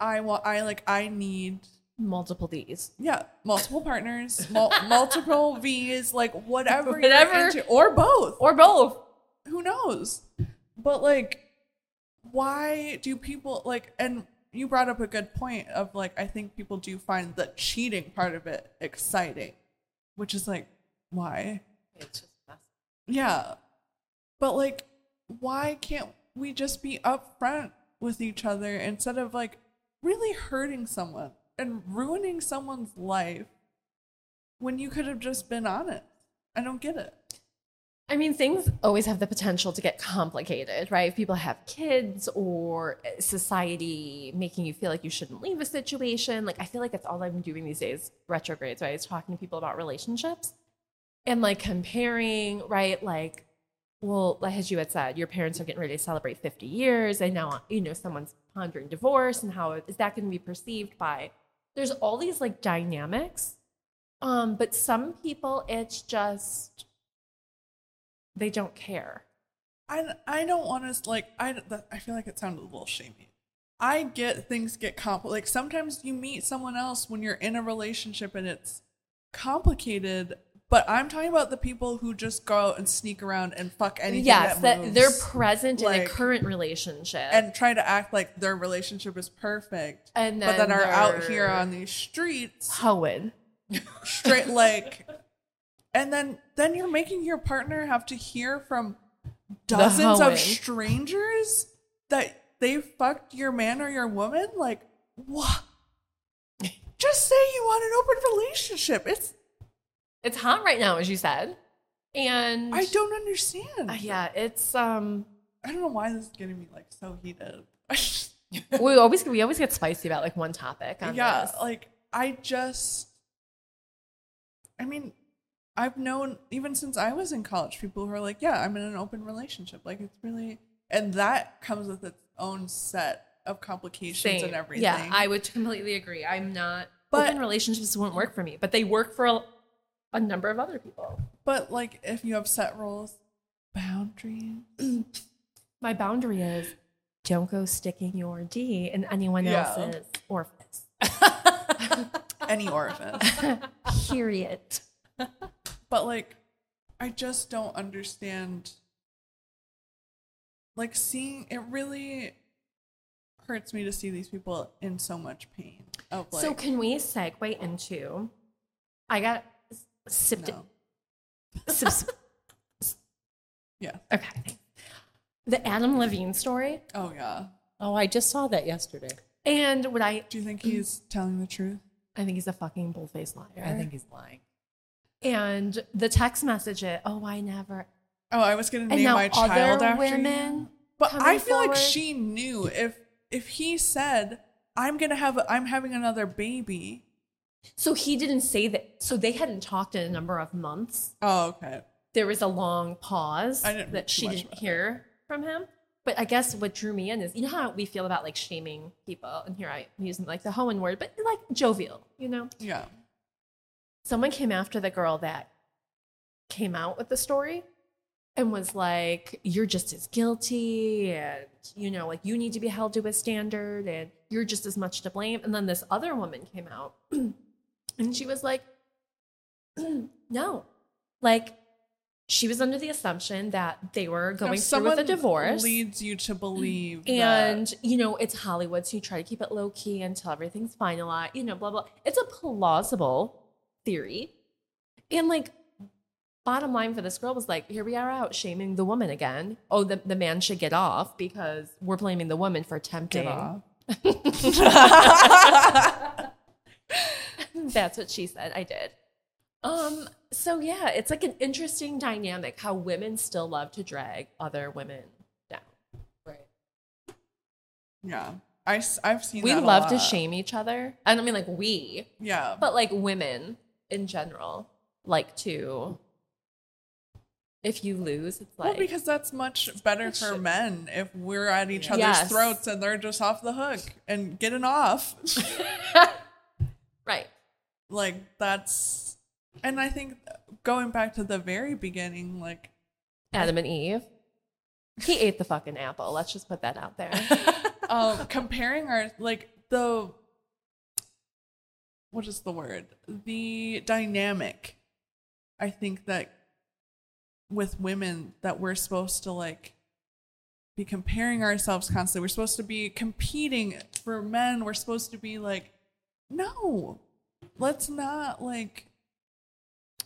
I want I like I need Multiple D's. yeah, multiple partners, mul- multiple V's, like whatever, you're Whatever. into, or both Or both. who knows? But like, why do people like? And you brought up a good point of like, I think people do find the cheating part of it exciting, which is like, why? it's just messy. Yeah, but like, why can't we just be upfront with each other instead of like really hurting someone and ruining someone's life when you could have just been honest? I don't get it. I mean, things always have the potential to get complicated, right? If people have kids or eh, society making you feel like you shouldn't leave a situation. Like, I feel like that's all I'm doing these days, retrogrades, right? Is talking to people about relationships and like comparing, right? Like, well, as you had said, your parents are getting ready to celebrate 50 years, and now you know someone's pondering divorce, and how is that going to be perceived by? There's all these like dynamics, um, but some people it's just they don't care. I, I don't want to like I I feel like it sounded a little shamey. I get things get complicated. Like sometimes you meet someone else when you're in a relationship and it's complicated. But I'm talking about the people who just go out and sneak around and fuck anything. yes, that, that they're present in a current relationship, and try to act like their relationship is perfect, and but then are out here on these streets. Hoeing. straight like and then then you're making your partner have to hear from dozens of strangers that they fucked your man or your woman? Like what just say you want an open relationship. It's It's hot right now, as you said, and i don't understand Uh, yeah, it's um. i don't know why this is getting me like so heated we always we always get spicy about like one topic. On yeah this. like i just i mean i've known even since i was in college people who are like yeah i'm in an open relationship like it's really and that comes with its own set of complications Same. and everything Yeah, I would completely agree. I'm not. But- open relationships won't work for me, but they work for a, a number of other people. but like if you have set rules boundaries My boundary is don't go sticking your D in anyone Yeah. else's orifice. any orifice Period. but like i just don't understand like seeing it really hurts me to see these people in so much pain of like so can we segue into? I got sipped. no. sip- sip- yeah okay. The Adam Levine story, oh yeah Oh, I just saw that yesterday. and what I do you think he's telling the truth I think he's a fucking bullface liar. I think he's lying. And the text message it, oh, I never. oh i was gonna And name now my child after women you. but i feel like she knew if if he said i'm gonna have I'm having another baby So he didn't say that. So they hadn't talked in a number of months. oh okay There was a long pause that she didn't hear from him. But I guess what drew me in is you know how we feel about like shaming people, and here I'm using like the Hohen word, but like jovial, you know. yeah Someone came after the girl that came out with the story and was like, You're just as guilty, and you know, like you need to be held to a standard, and you're just as much to blame. And then this other woman came out and she was like, No, like she was under the assumption that they were Now, going through with a divorce. leads you to believe And that, you know it's Hollywood, so you try to keep it low key until everything's finalized. You know, blah blah. It's a plausible theory, and like, bottom line for this girl was like, here we are out shaming the woman again. Oh, the the man should get off because we're blaming the woman for tempting. get off That's what she said. I did. Um. So yeah, it's like an interesting dynamic how women still love to drag other women down. Right. yeah I, I've seen We that a love to lot. shame each other. And I don't mean like we, yeah but like women in general like to if you lose it's well like because that's much better for should- men if we're at each other's Yes. throats and they're just off the hook and getting off right like that's and i think going back to the very beginning like adam and eve. He ate the fucking apple. Let's just put that out there. Um comparing our like the what is the word? The dynamic i think that with women that we're supposed to like be comparing ourselves constantly. We're supposed to be competing for men. We're supposed to be like no let's not like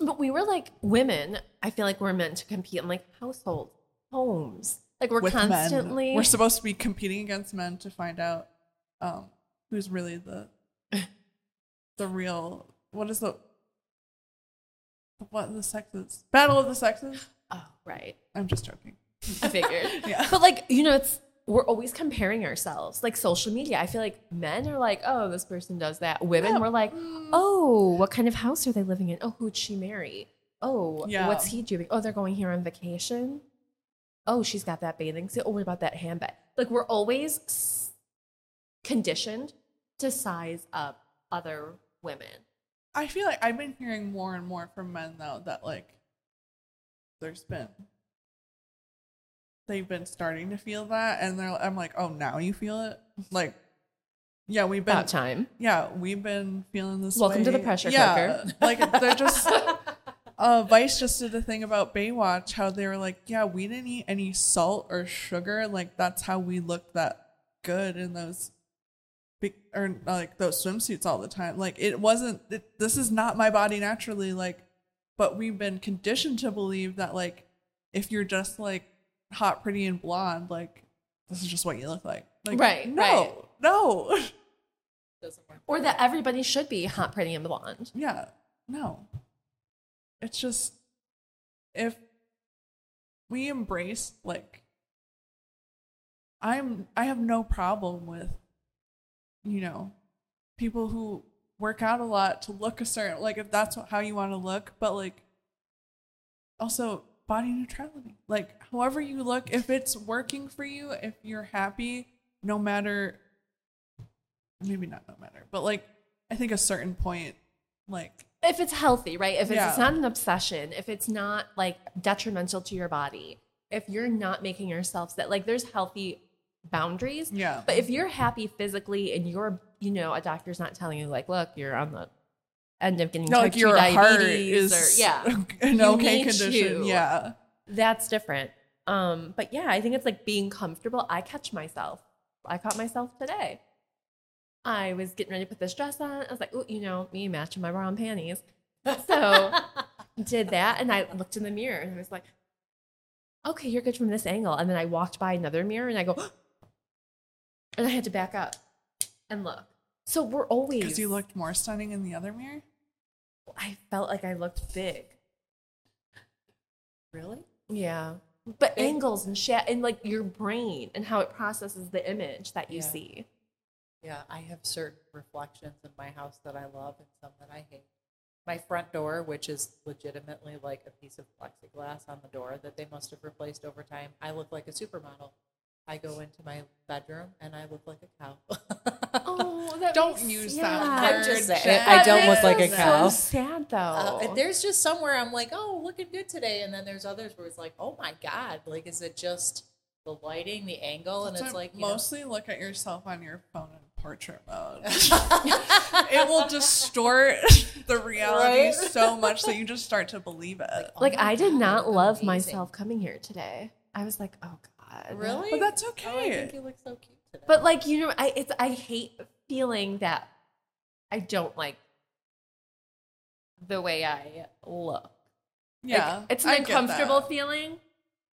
but we were like women i feel like we're meant to compete in like household homes. Like we're constantly men. we're supposed to be competing against men to find out um who's really the the real what is the what the sexes battle of the sexes? Oh right. I'm just joking. I figured. Yeah. but like you know it's we're always comparing ourselves like social media i feel like men are like oh this person does that women Yeah. we're like mm. oh what kind of house are they living in oh who'd she marry oh Yeah. what's he doing oh they're going here on vacation oh, she's got that bathing suit. Oh, what about that handbag? Like we're always conditioned to size up other women. I feel like I've been hearing more and more from men though that like there's been they've been starting to feel that and they're I'm like, "Oh, now you feel it?" Like yeah, we've been About time. Yeah, we've been feeling this Welcome to the pressure yeah, cooker. Like they're just uh Vice just did a thing about Baywatch how they were like, "Yeah, we didn't eat any salt or sugar. Like that's how we looked that good in those big or like those swimsuits all the time. Like it wasn't it, this is not my body naturally like but we've been conditioned to believe that like if you're just like hot, pretty and blonde, like this is just what you look like. Like Right, no. right. No. Doesn't work. Or that everybody should be hot, pretty, and blonde. Yeah, no. It's just if we embrace like I'm I have no problem with you know people who work out a lot to look a certain like if that's how you want to look, but like also body neutrality. Like however you look, if it's working for you, if you're happy, no matter maybe not no matter, but like I think a certain point like If it's healthy, right? If it's, Yeah. it's not an obsession, if it's not like detrimental to your body, if you're not making yourself that like there's healthy boundaries. yeah. But if you're happy physically and you're, you know, a doctor's not telling you like, look, you're on the end up getting no, like 2 your heart diabetes is or yeah, an okay condition. to. Yeah. that's different. Um, but yeah, I think it's like being comfortable. I catch myself. I caught myself today. I was getting ready to put this dress on. I was like, oh, you know, me matching my bra and panties. So did that, and I looked in the mirror and I was like, okay, you're good from this angle. And then I walked by another mirror and I go, and I had to back up and look. So we're always. Because you looked more stunning in the other mirror. I felt like I looked big. really? Yeah. But Big? angles and shit, and like your brain and how it processes the image that you Yeah. see. Yeah, I have certain reflections in my house that I love and some that I hate. My front door, which is legitimately like a piece of plexiglass on the door that they must have replaced over time, I look like a supermodel. I go into my bedroom and I look like a cow. Oh, that Don't makes- use yeah. that I'm just saying, I don't look like a makes cow. So sad though. Uh, there's just somewhere I'm like, oh, looking good today, and then there's others where it's like, oh my god, like is it just the lighting, the angle, and So it's like you know- mostly look at yourself on your phone in portrait mode. it will distort the reality Right? so much that you just start to believe it. oh like I did God, not love amazing. myself coming here today. I was like, oh god. Really? But that's Oh, I think you look so cute today. But like you know, I it's I hate feeling that I don't like the way I look. Like, yeah, it's an I uncomfortable feeling.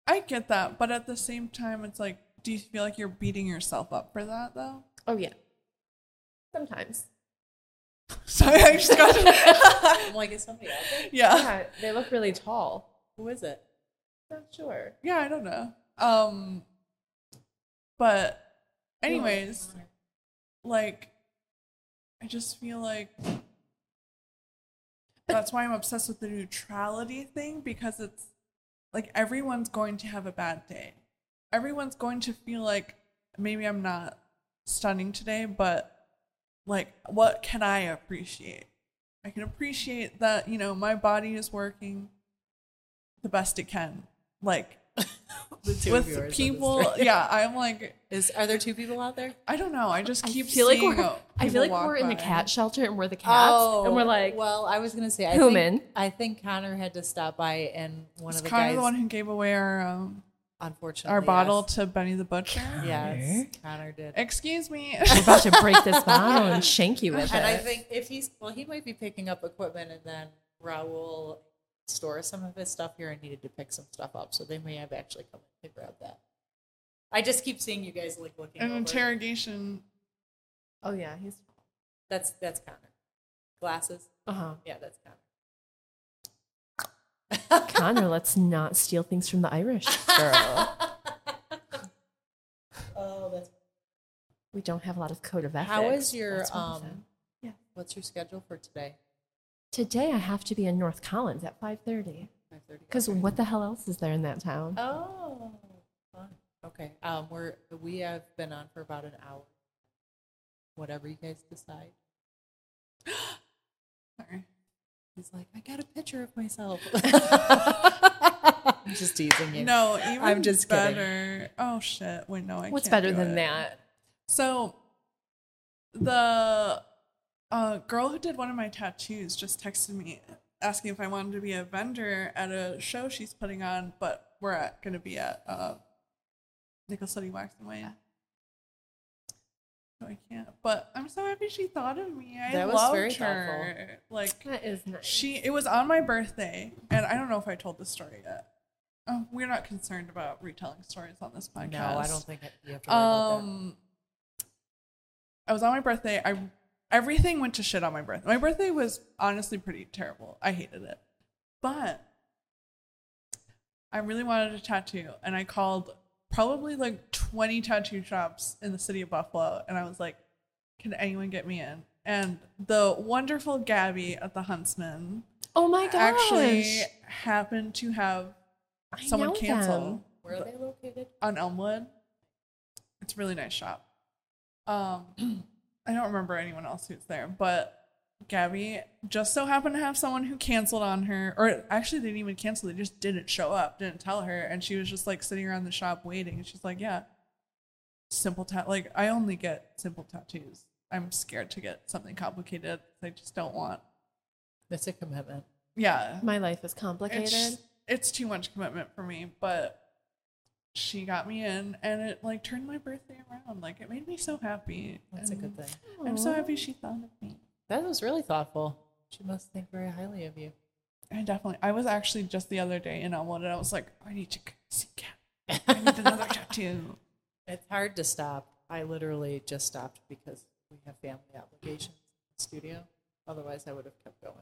I get that, but at the same time, it's like, do you feel like you're beating yourself up for that though? Oh yeah. Sometimes. Sorry, I just got. I'm like, is somebody out there? yeah, Yeah, they look really tall. Who is it? Not sure. yeah, I don't know. Um, but anyways, like, I just feel like that's why I'm obsessed with the neutrality thing because it's like everyone's going to have a bad day. Everyone's going to feel like maybe I'm not stunning today, but like, what can I appreciate? I can appreciate that, you know, my body is working the best it can. Like, The two with people, yeah, I'm like, Is are there two people out there? I don't know. I just I keep feel like we're I feel like we're in by. cat shelter and we're the cats and we're like Oh, well, I was gonna say, I Human. Think, I think Connor had to stop by, and one of the Connor guys, the one who gave away our um, unfortunately, our bottle yes. to Benny the Butcher? Yes, Connor did. Excuse me. we're about to break this bottle and shank you with And I think if he's well, he might be picking up equipment, and then Raul stores some of his stuff here and needed to pick some stuff up, so they may have actually come in to grab that. I just keep seeing you guys like looking. An over. interrogation. oh yeah, he's That's that's Connor. Glasses. uh-huh. Yeah, that's Connor. Connor, let's not steal things from the Irish girl. oh, that's. we don't have a lot of code of ethics. How is your That's what I um? Yeah. What's your schedule for today? Today I have to be in North Collins at 5:30. Five thirty. Because what the hell else is there in that town? Oh. Okay. Um, we're we have been on for about an hour. Whatever you guys decide. Sorry. He's like, I got a picture of myself. I'm just teasing you. No, even I'm just kidding. better. Oh shit! Wait, no, I. What's better than it. that? So, the uh, girl who did one of my tattoos just texted me asking if I wanted to be a vendor at a show she's putting on, but we're at going to be at uh, Nickel City Wax and Wane. So I can't. But I'm so happy she thought of me. I That was loved very her. Like That is nice. she, it was on my birthday, and I don't know if I told this story yet. Oh, we're not concerned about retelling stories on this podcast. No, I don't think you have to worry about that. Um, I was on my birthday. I everything went to shit on my birthday. My birthday was honestly pretty terrible. I hated it, but I really wanted a tattoo, and I called probably like twenty tattoo shops in the city of Buffalo, and I was like, "Can anyone get me in?" And the wonderful Gabby at the Huntsman oh my gosh. actually happened to have I someone cancel them. Where are they located? on Elmwood. It's a really nice shop. Um, I don't remember anyone else who's there, but Gabby just so happened to have someone who canceled on her, or actually they didn't even cancel; they just didn't show up, didn't tell her, and she was just like sitting around the shop waiting. And she's like, "Yeah, simple tat. Like I only get simple tattoos. I'm scared to get something complicated. I just don't want. It's a commitment. Yeah, My life is complicated. it's it's too much commitment for me, but she got me in and it like turned my birthday around. Like it made me so happy. That's a good thing. I'm so happy she thought of me. That was really thoughtful. She must think very highly of you. I definitely I was actually just the other day in Elmwood and I was like, I need to see Kat. I need another tattoo. It's hard to stop. I literally just stopped because we have family obligations in the studio. Otherwise, I would have kept going.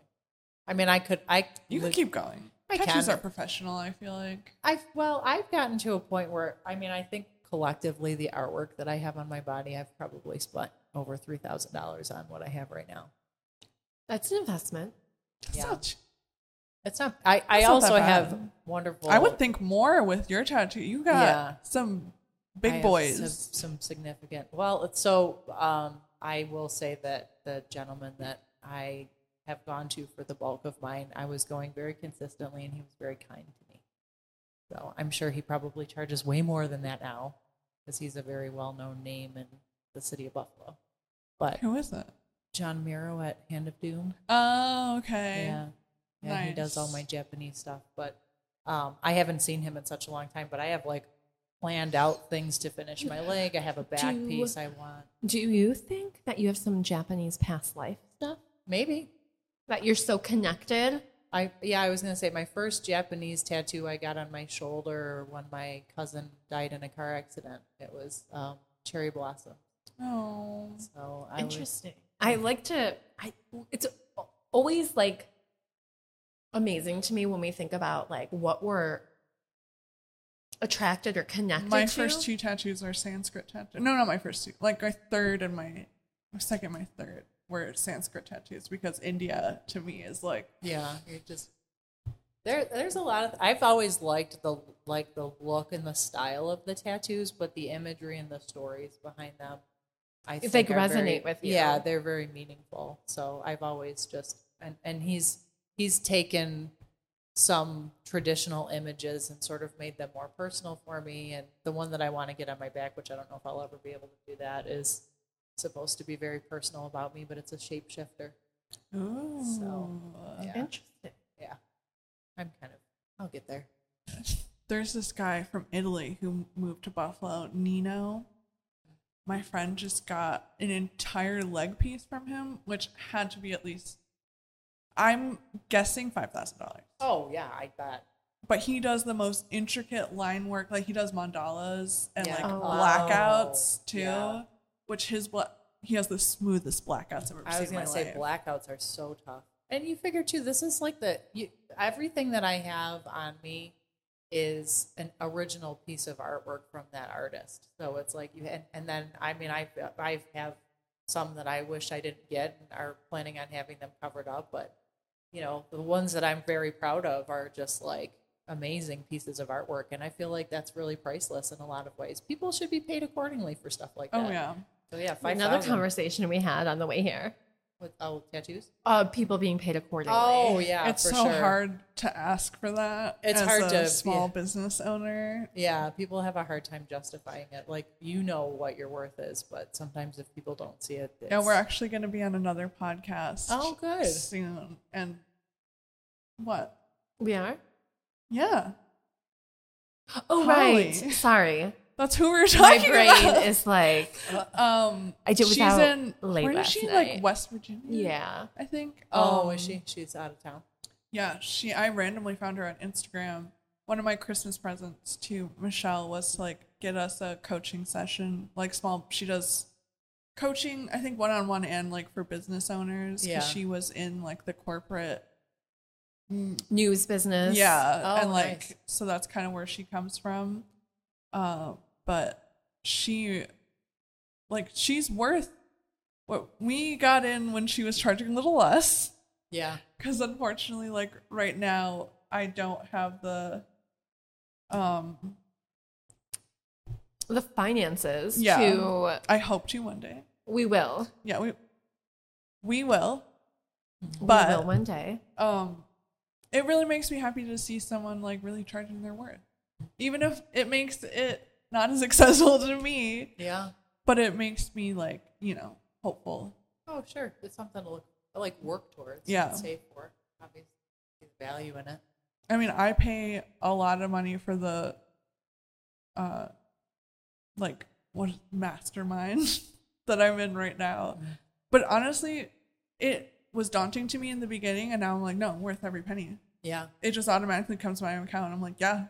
I mean, I could. I You could keep going. I Tattoos can. are professional, I feel like. I've well, I've gotten to a point where I mean, I think collectively the artwork that I have on my body, I've probably spent over three thousand dollars on what I have right now. That's an investment. Yeah. Such It's not. I I not also have wonderful. I would think more with your tattoo. You got Yeah. some I big have boys. Some, some significant. Well, it's so um, I will say that the gentleman that I have gone to for the bulk of mine, I was going very consistently, and he was very kind to me. So I'm sure he probably charges way more than that now, because he's a very well-known name in the city of Buffalo. But Who is it? John Miro at Hand of Doom. Oh, okay. Yeah. Yeah, he does all my Japanese stuff. But um, I haven't seen him in such a long time. But I have like planned out things to finish my leg. I have a back Do- piece I want. Do you think that you have some Japanese past life stuff? Maybe. That you're so connected? I yeah, I was gonna say my first Japanese tattoo I got on my shoulder when my cousin died in a car accident. It was um, cherry blossom. Oh. So I was, Interesting. I like to. I. It's always like amazing to me when we think about like what we're attracted or connected My to. first two tattoos are Sanskrit tattoos. No, not my first two. Like my third and my, my second, my third were Sanskrit tattoos because India to me is like yeah, you're just there. There's a lot of. I've always liked the like the look and the style of the tattoos, but the imagery and the stories behind them, I They think are resonate very- with you. Yeah, they're very meaningful. So I've always just and and he's he's taken some traditional images and sort of made them more personal for me. And the one that I want to get on my back, which I don't know if I'll ever be able to do that, is supposed to be very personal about me, but it's a shapeshifter. oh. So, yeah. Interesting. Yeah. I'm kind of, I'll get there. There's this guy from Italy who moved to Buffalo, Nino. My friend just got an entire leg piece from him, which had to be at least, I'm guessing five thousand dollars. Oh, yeah, I bet. But he does the most intricate line work, like he does mandalas and Yeah. like Oh. blackouts too. yeah. Which his bla- he has the smoothest blackouts I've ever I seen was in my gonna say life. blackouts are so tough, and you figure too. This is like the you, everything that I have on me is an original piece of artwork from that artist. So it's like you and, and then I mean I I have some that I wish I didn't get and are planning on having them covered up, but you know the ones that I'm very proud of are just like amazing pieces of artwork, and I feel like that's really priceless in a lot of ways. People should be paid accordingly for stuff like oh, that. Oh yeah. So yeah, five Another conversation we had on the way here. with oh tattoos. Uh, people being paid accordingly. Oh yeah, it's for so sure. hard to ask for that. It's as hard a to- small yeah. business owner. Yeah, people have a hard time justifying it. Like you know what your worth is, but sometimes if people don't see it, Yeah, we're actually going to be on another podcast. Oh, good. Soon. And what? We are? Yeah, Oh, Holly. right. Sorry. That's who we we're My brain about. is like, um, I did she's without in late where is last she? night. Like West Virginia. yeah. I think. Oh, Um, is she? She's out of town. Yeah, she. I randomly found her on Instagram. One of my Christmas presents to Michelle was to like get us a coaching session, like small. She does coaching, I think one on one and like for business owners. 'cause Yeah. she was in like the corporate. News business. Yeah, Oh, and like nice. so that's kind of where she comes from. Uh, but she, like, she's worth what we got in when she was charging a little less. Yeah. because unfortunately like right now i don't have the um The finances Yeah. to, i hope to one day we will. yeah we we will we But- will one day. um it really makes me happy to see someone like really charging their worth even if it makes it not as accessible to me Yeah. but it makes me like you know hopeful Oh, sure. It's something to look like work towards. Yeah. save for. Obviously, there's value in it. I mean, I pay a lot of money for the, uh, like what mastermind that I'm in right now. But honestly, it was daunting to me in the beginning, and now I'm like, no, worth every penny. Yeah. It just automatically comes to my account. I'm like, yeah.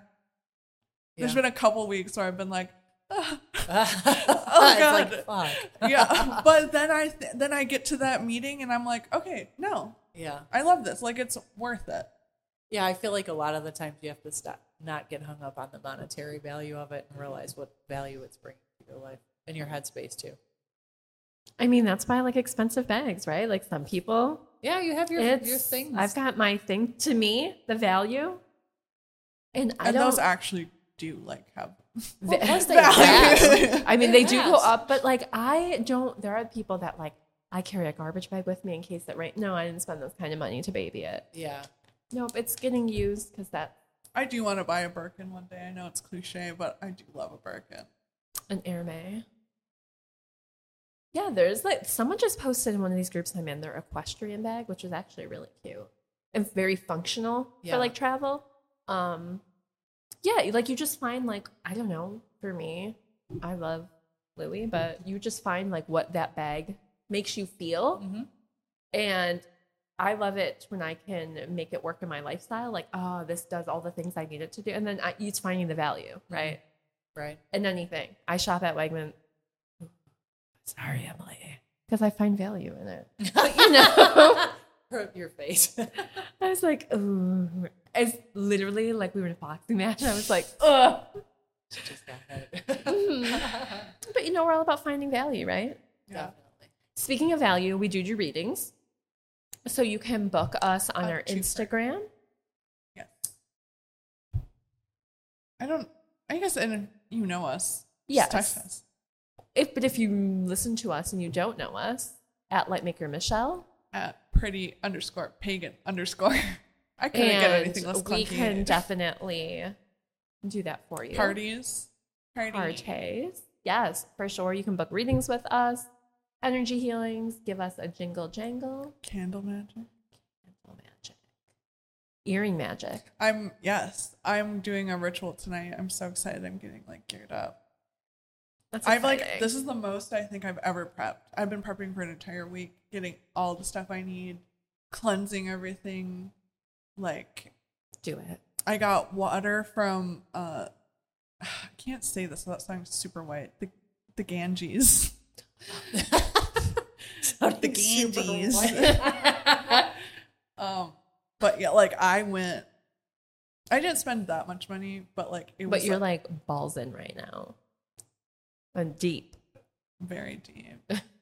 There's Yeah. been a couple weeks where I've been like, oh God. Like, fuck. yeah. but then I th- then I get to that meeting, and I'm like, okay, no, Yeah. I love this. Like, it's worth it. Yeah, I feel like a lot of the times you have to stop, not get hung up on the monetary value of it, and realize what value it's bringing to your life and your headspace too. I mean, that's why I like expensive bags, right? Like some people, Yeah, you have your your things. I've got my thing to me, the value. And I And don't. those actually do like have Well, plus they Value. last. I mean, they do go up, but like I don't. There are people that like I carry a garbage bag with me in case that right. No, I didn't spend those kind of money to baby it. Yeah, Nope, it's getting used because that I do want to buy a Birkin one day. I know it's cliche, but I do love a Birkin. an Hermes. Yeah, there's like someone just posted in one of these groups I'm in their equestrian bag, which is actually really cute and very functional Yeah. for like travel. Um, yeah, like you just find like I don't know. For me, I love Louis, mm-hmm. but you just find like what that bag makes you feel, Mhm. and I love it when I can make it work in my lifestyle. Like, oh, this does all the things I need it to do, and then I, it's finding the value, mm-hmm. right? right. in anything. I shop at Wegman. Sorry, Emily. Because I find value in it. But you know, Hurt your face. I was like, ooh. It's literally like we were in a boxing match. And I was like, ugh. She just got hurt. Mhm. But you know, we're all about finding value, right? Definitely. Speaking of value, we do do readings. So you can book us on Uh, our two Instagram. Yes. I don't. I guess, and you know us. Just Yes. text us. If, but if you listen to us and you don't know us, at Lightmaker Michelle, at pretty underscore pagan underscore. I couldn't get anything less we can definitely do that for you. parties. Parties. Yes, for sure. You can book readings with us, energy healings, give us a jingle jangle, Candle magic. candle magic, earring magic. I'm yes. I'm doing a ritual tonight. I'm so excited. I'm getting like geared up. That's I've like this is the most I think I've ever prepped. I've been prepping for an entire week, getting all the stuff I need, cleansing everything. Like Do it. I got water from uh I can't say this without sounding super white. The the Ganges. the Ganges. Um but yeah, like I went I didn't spend that much money, but like it was But you're like balls in right now. And deep. very deep.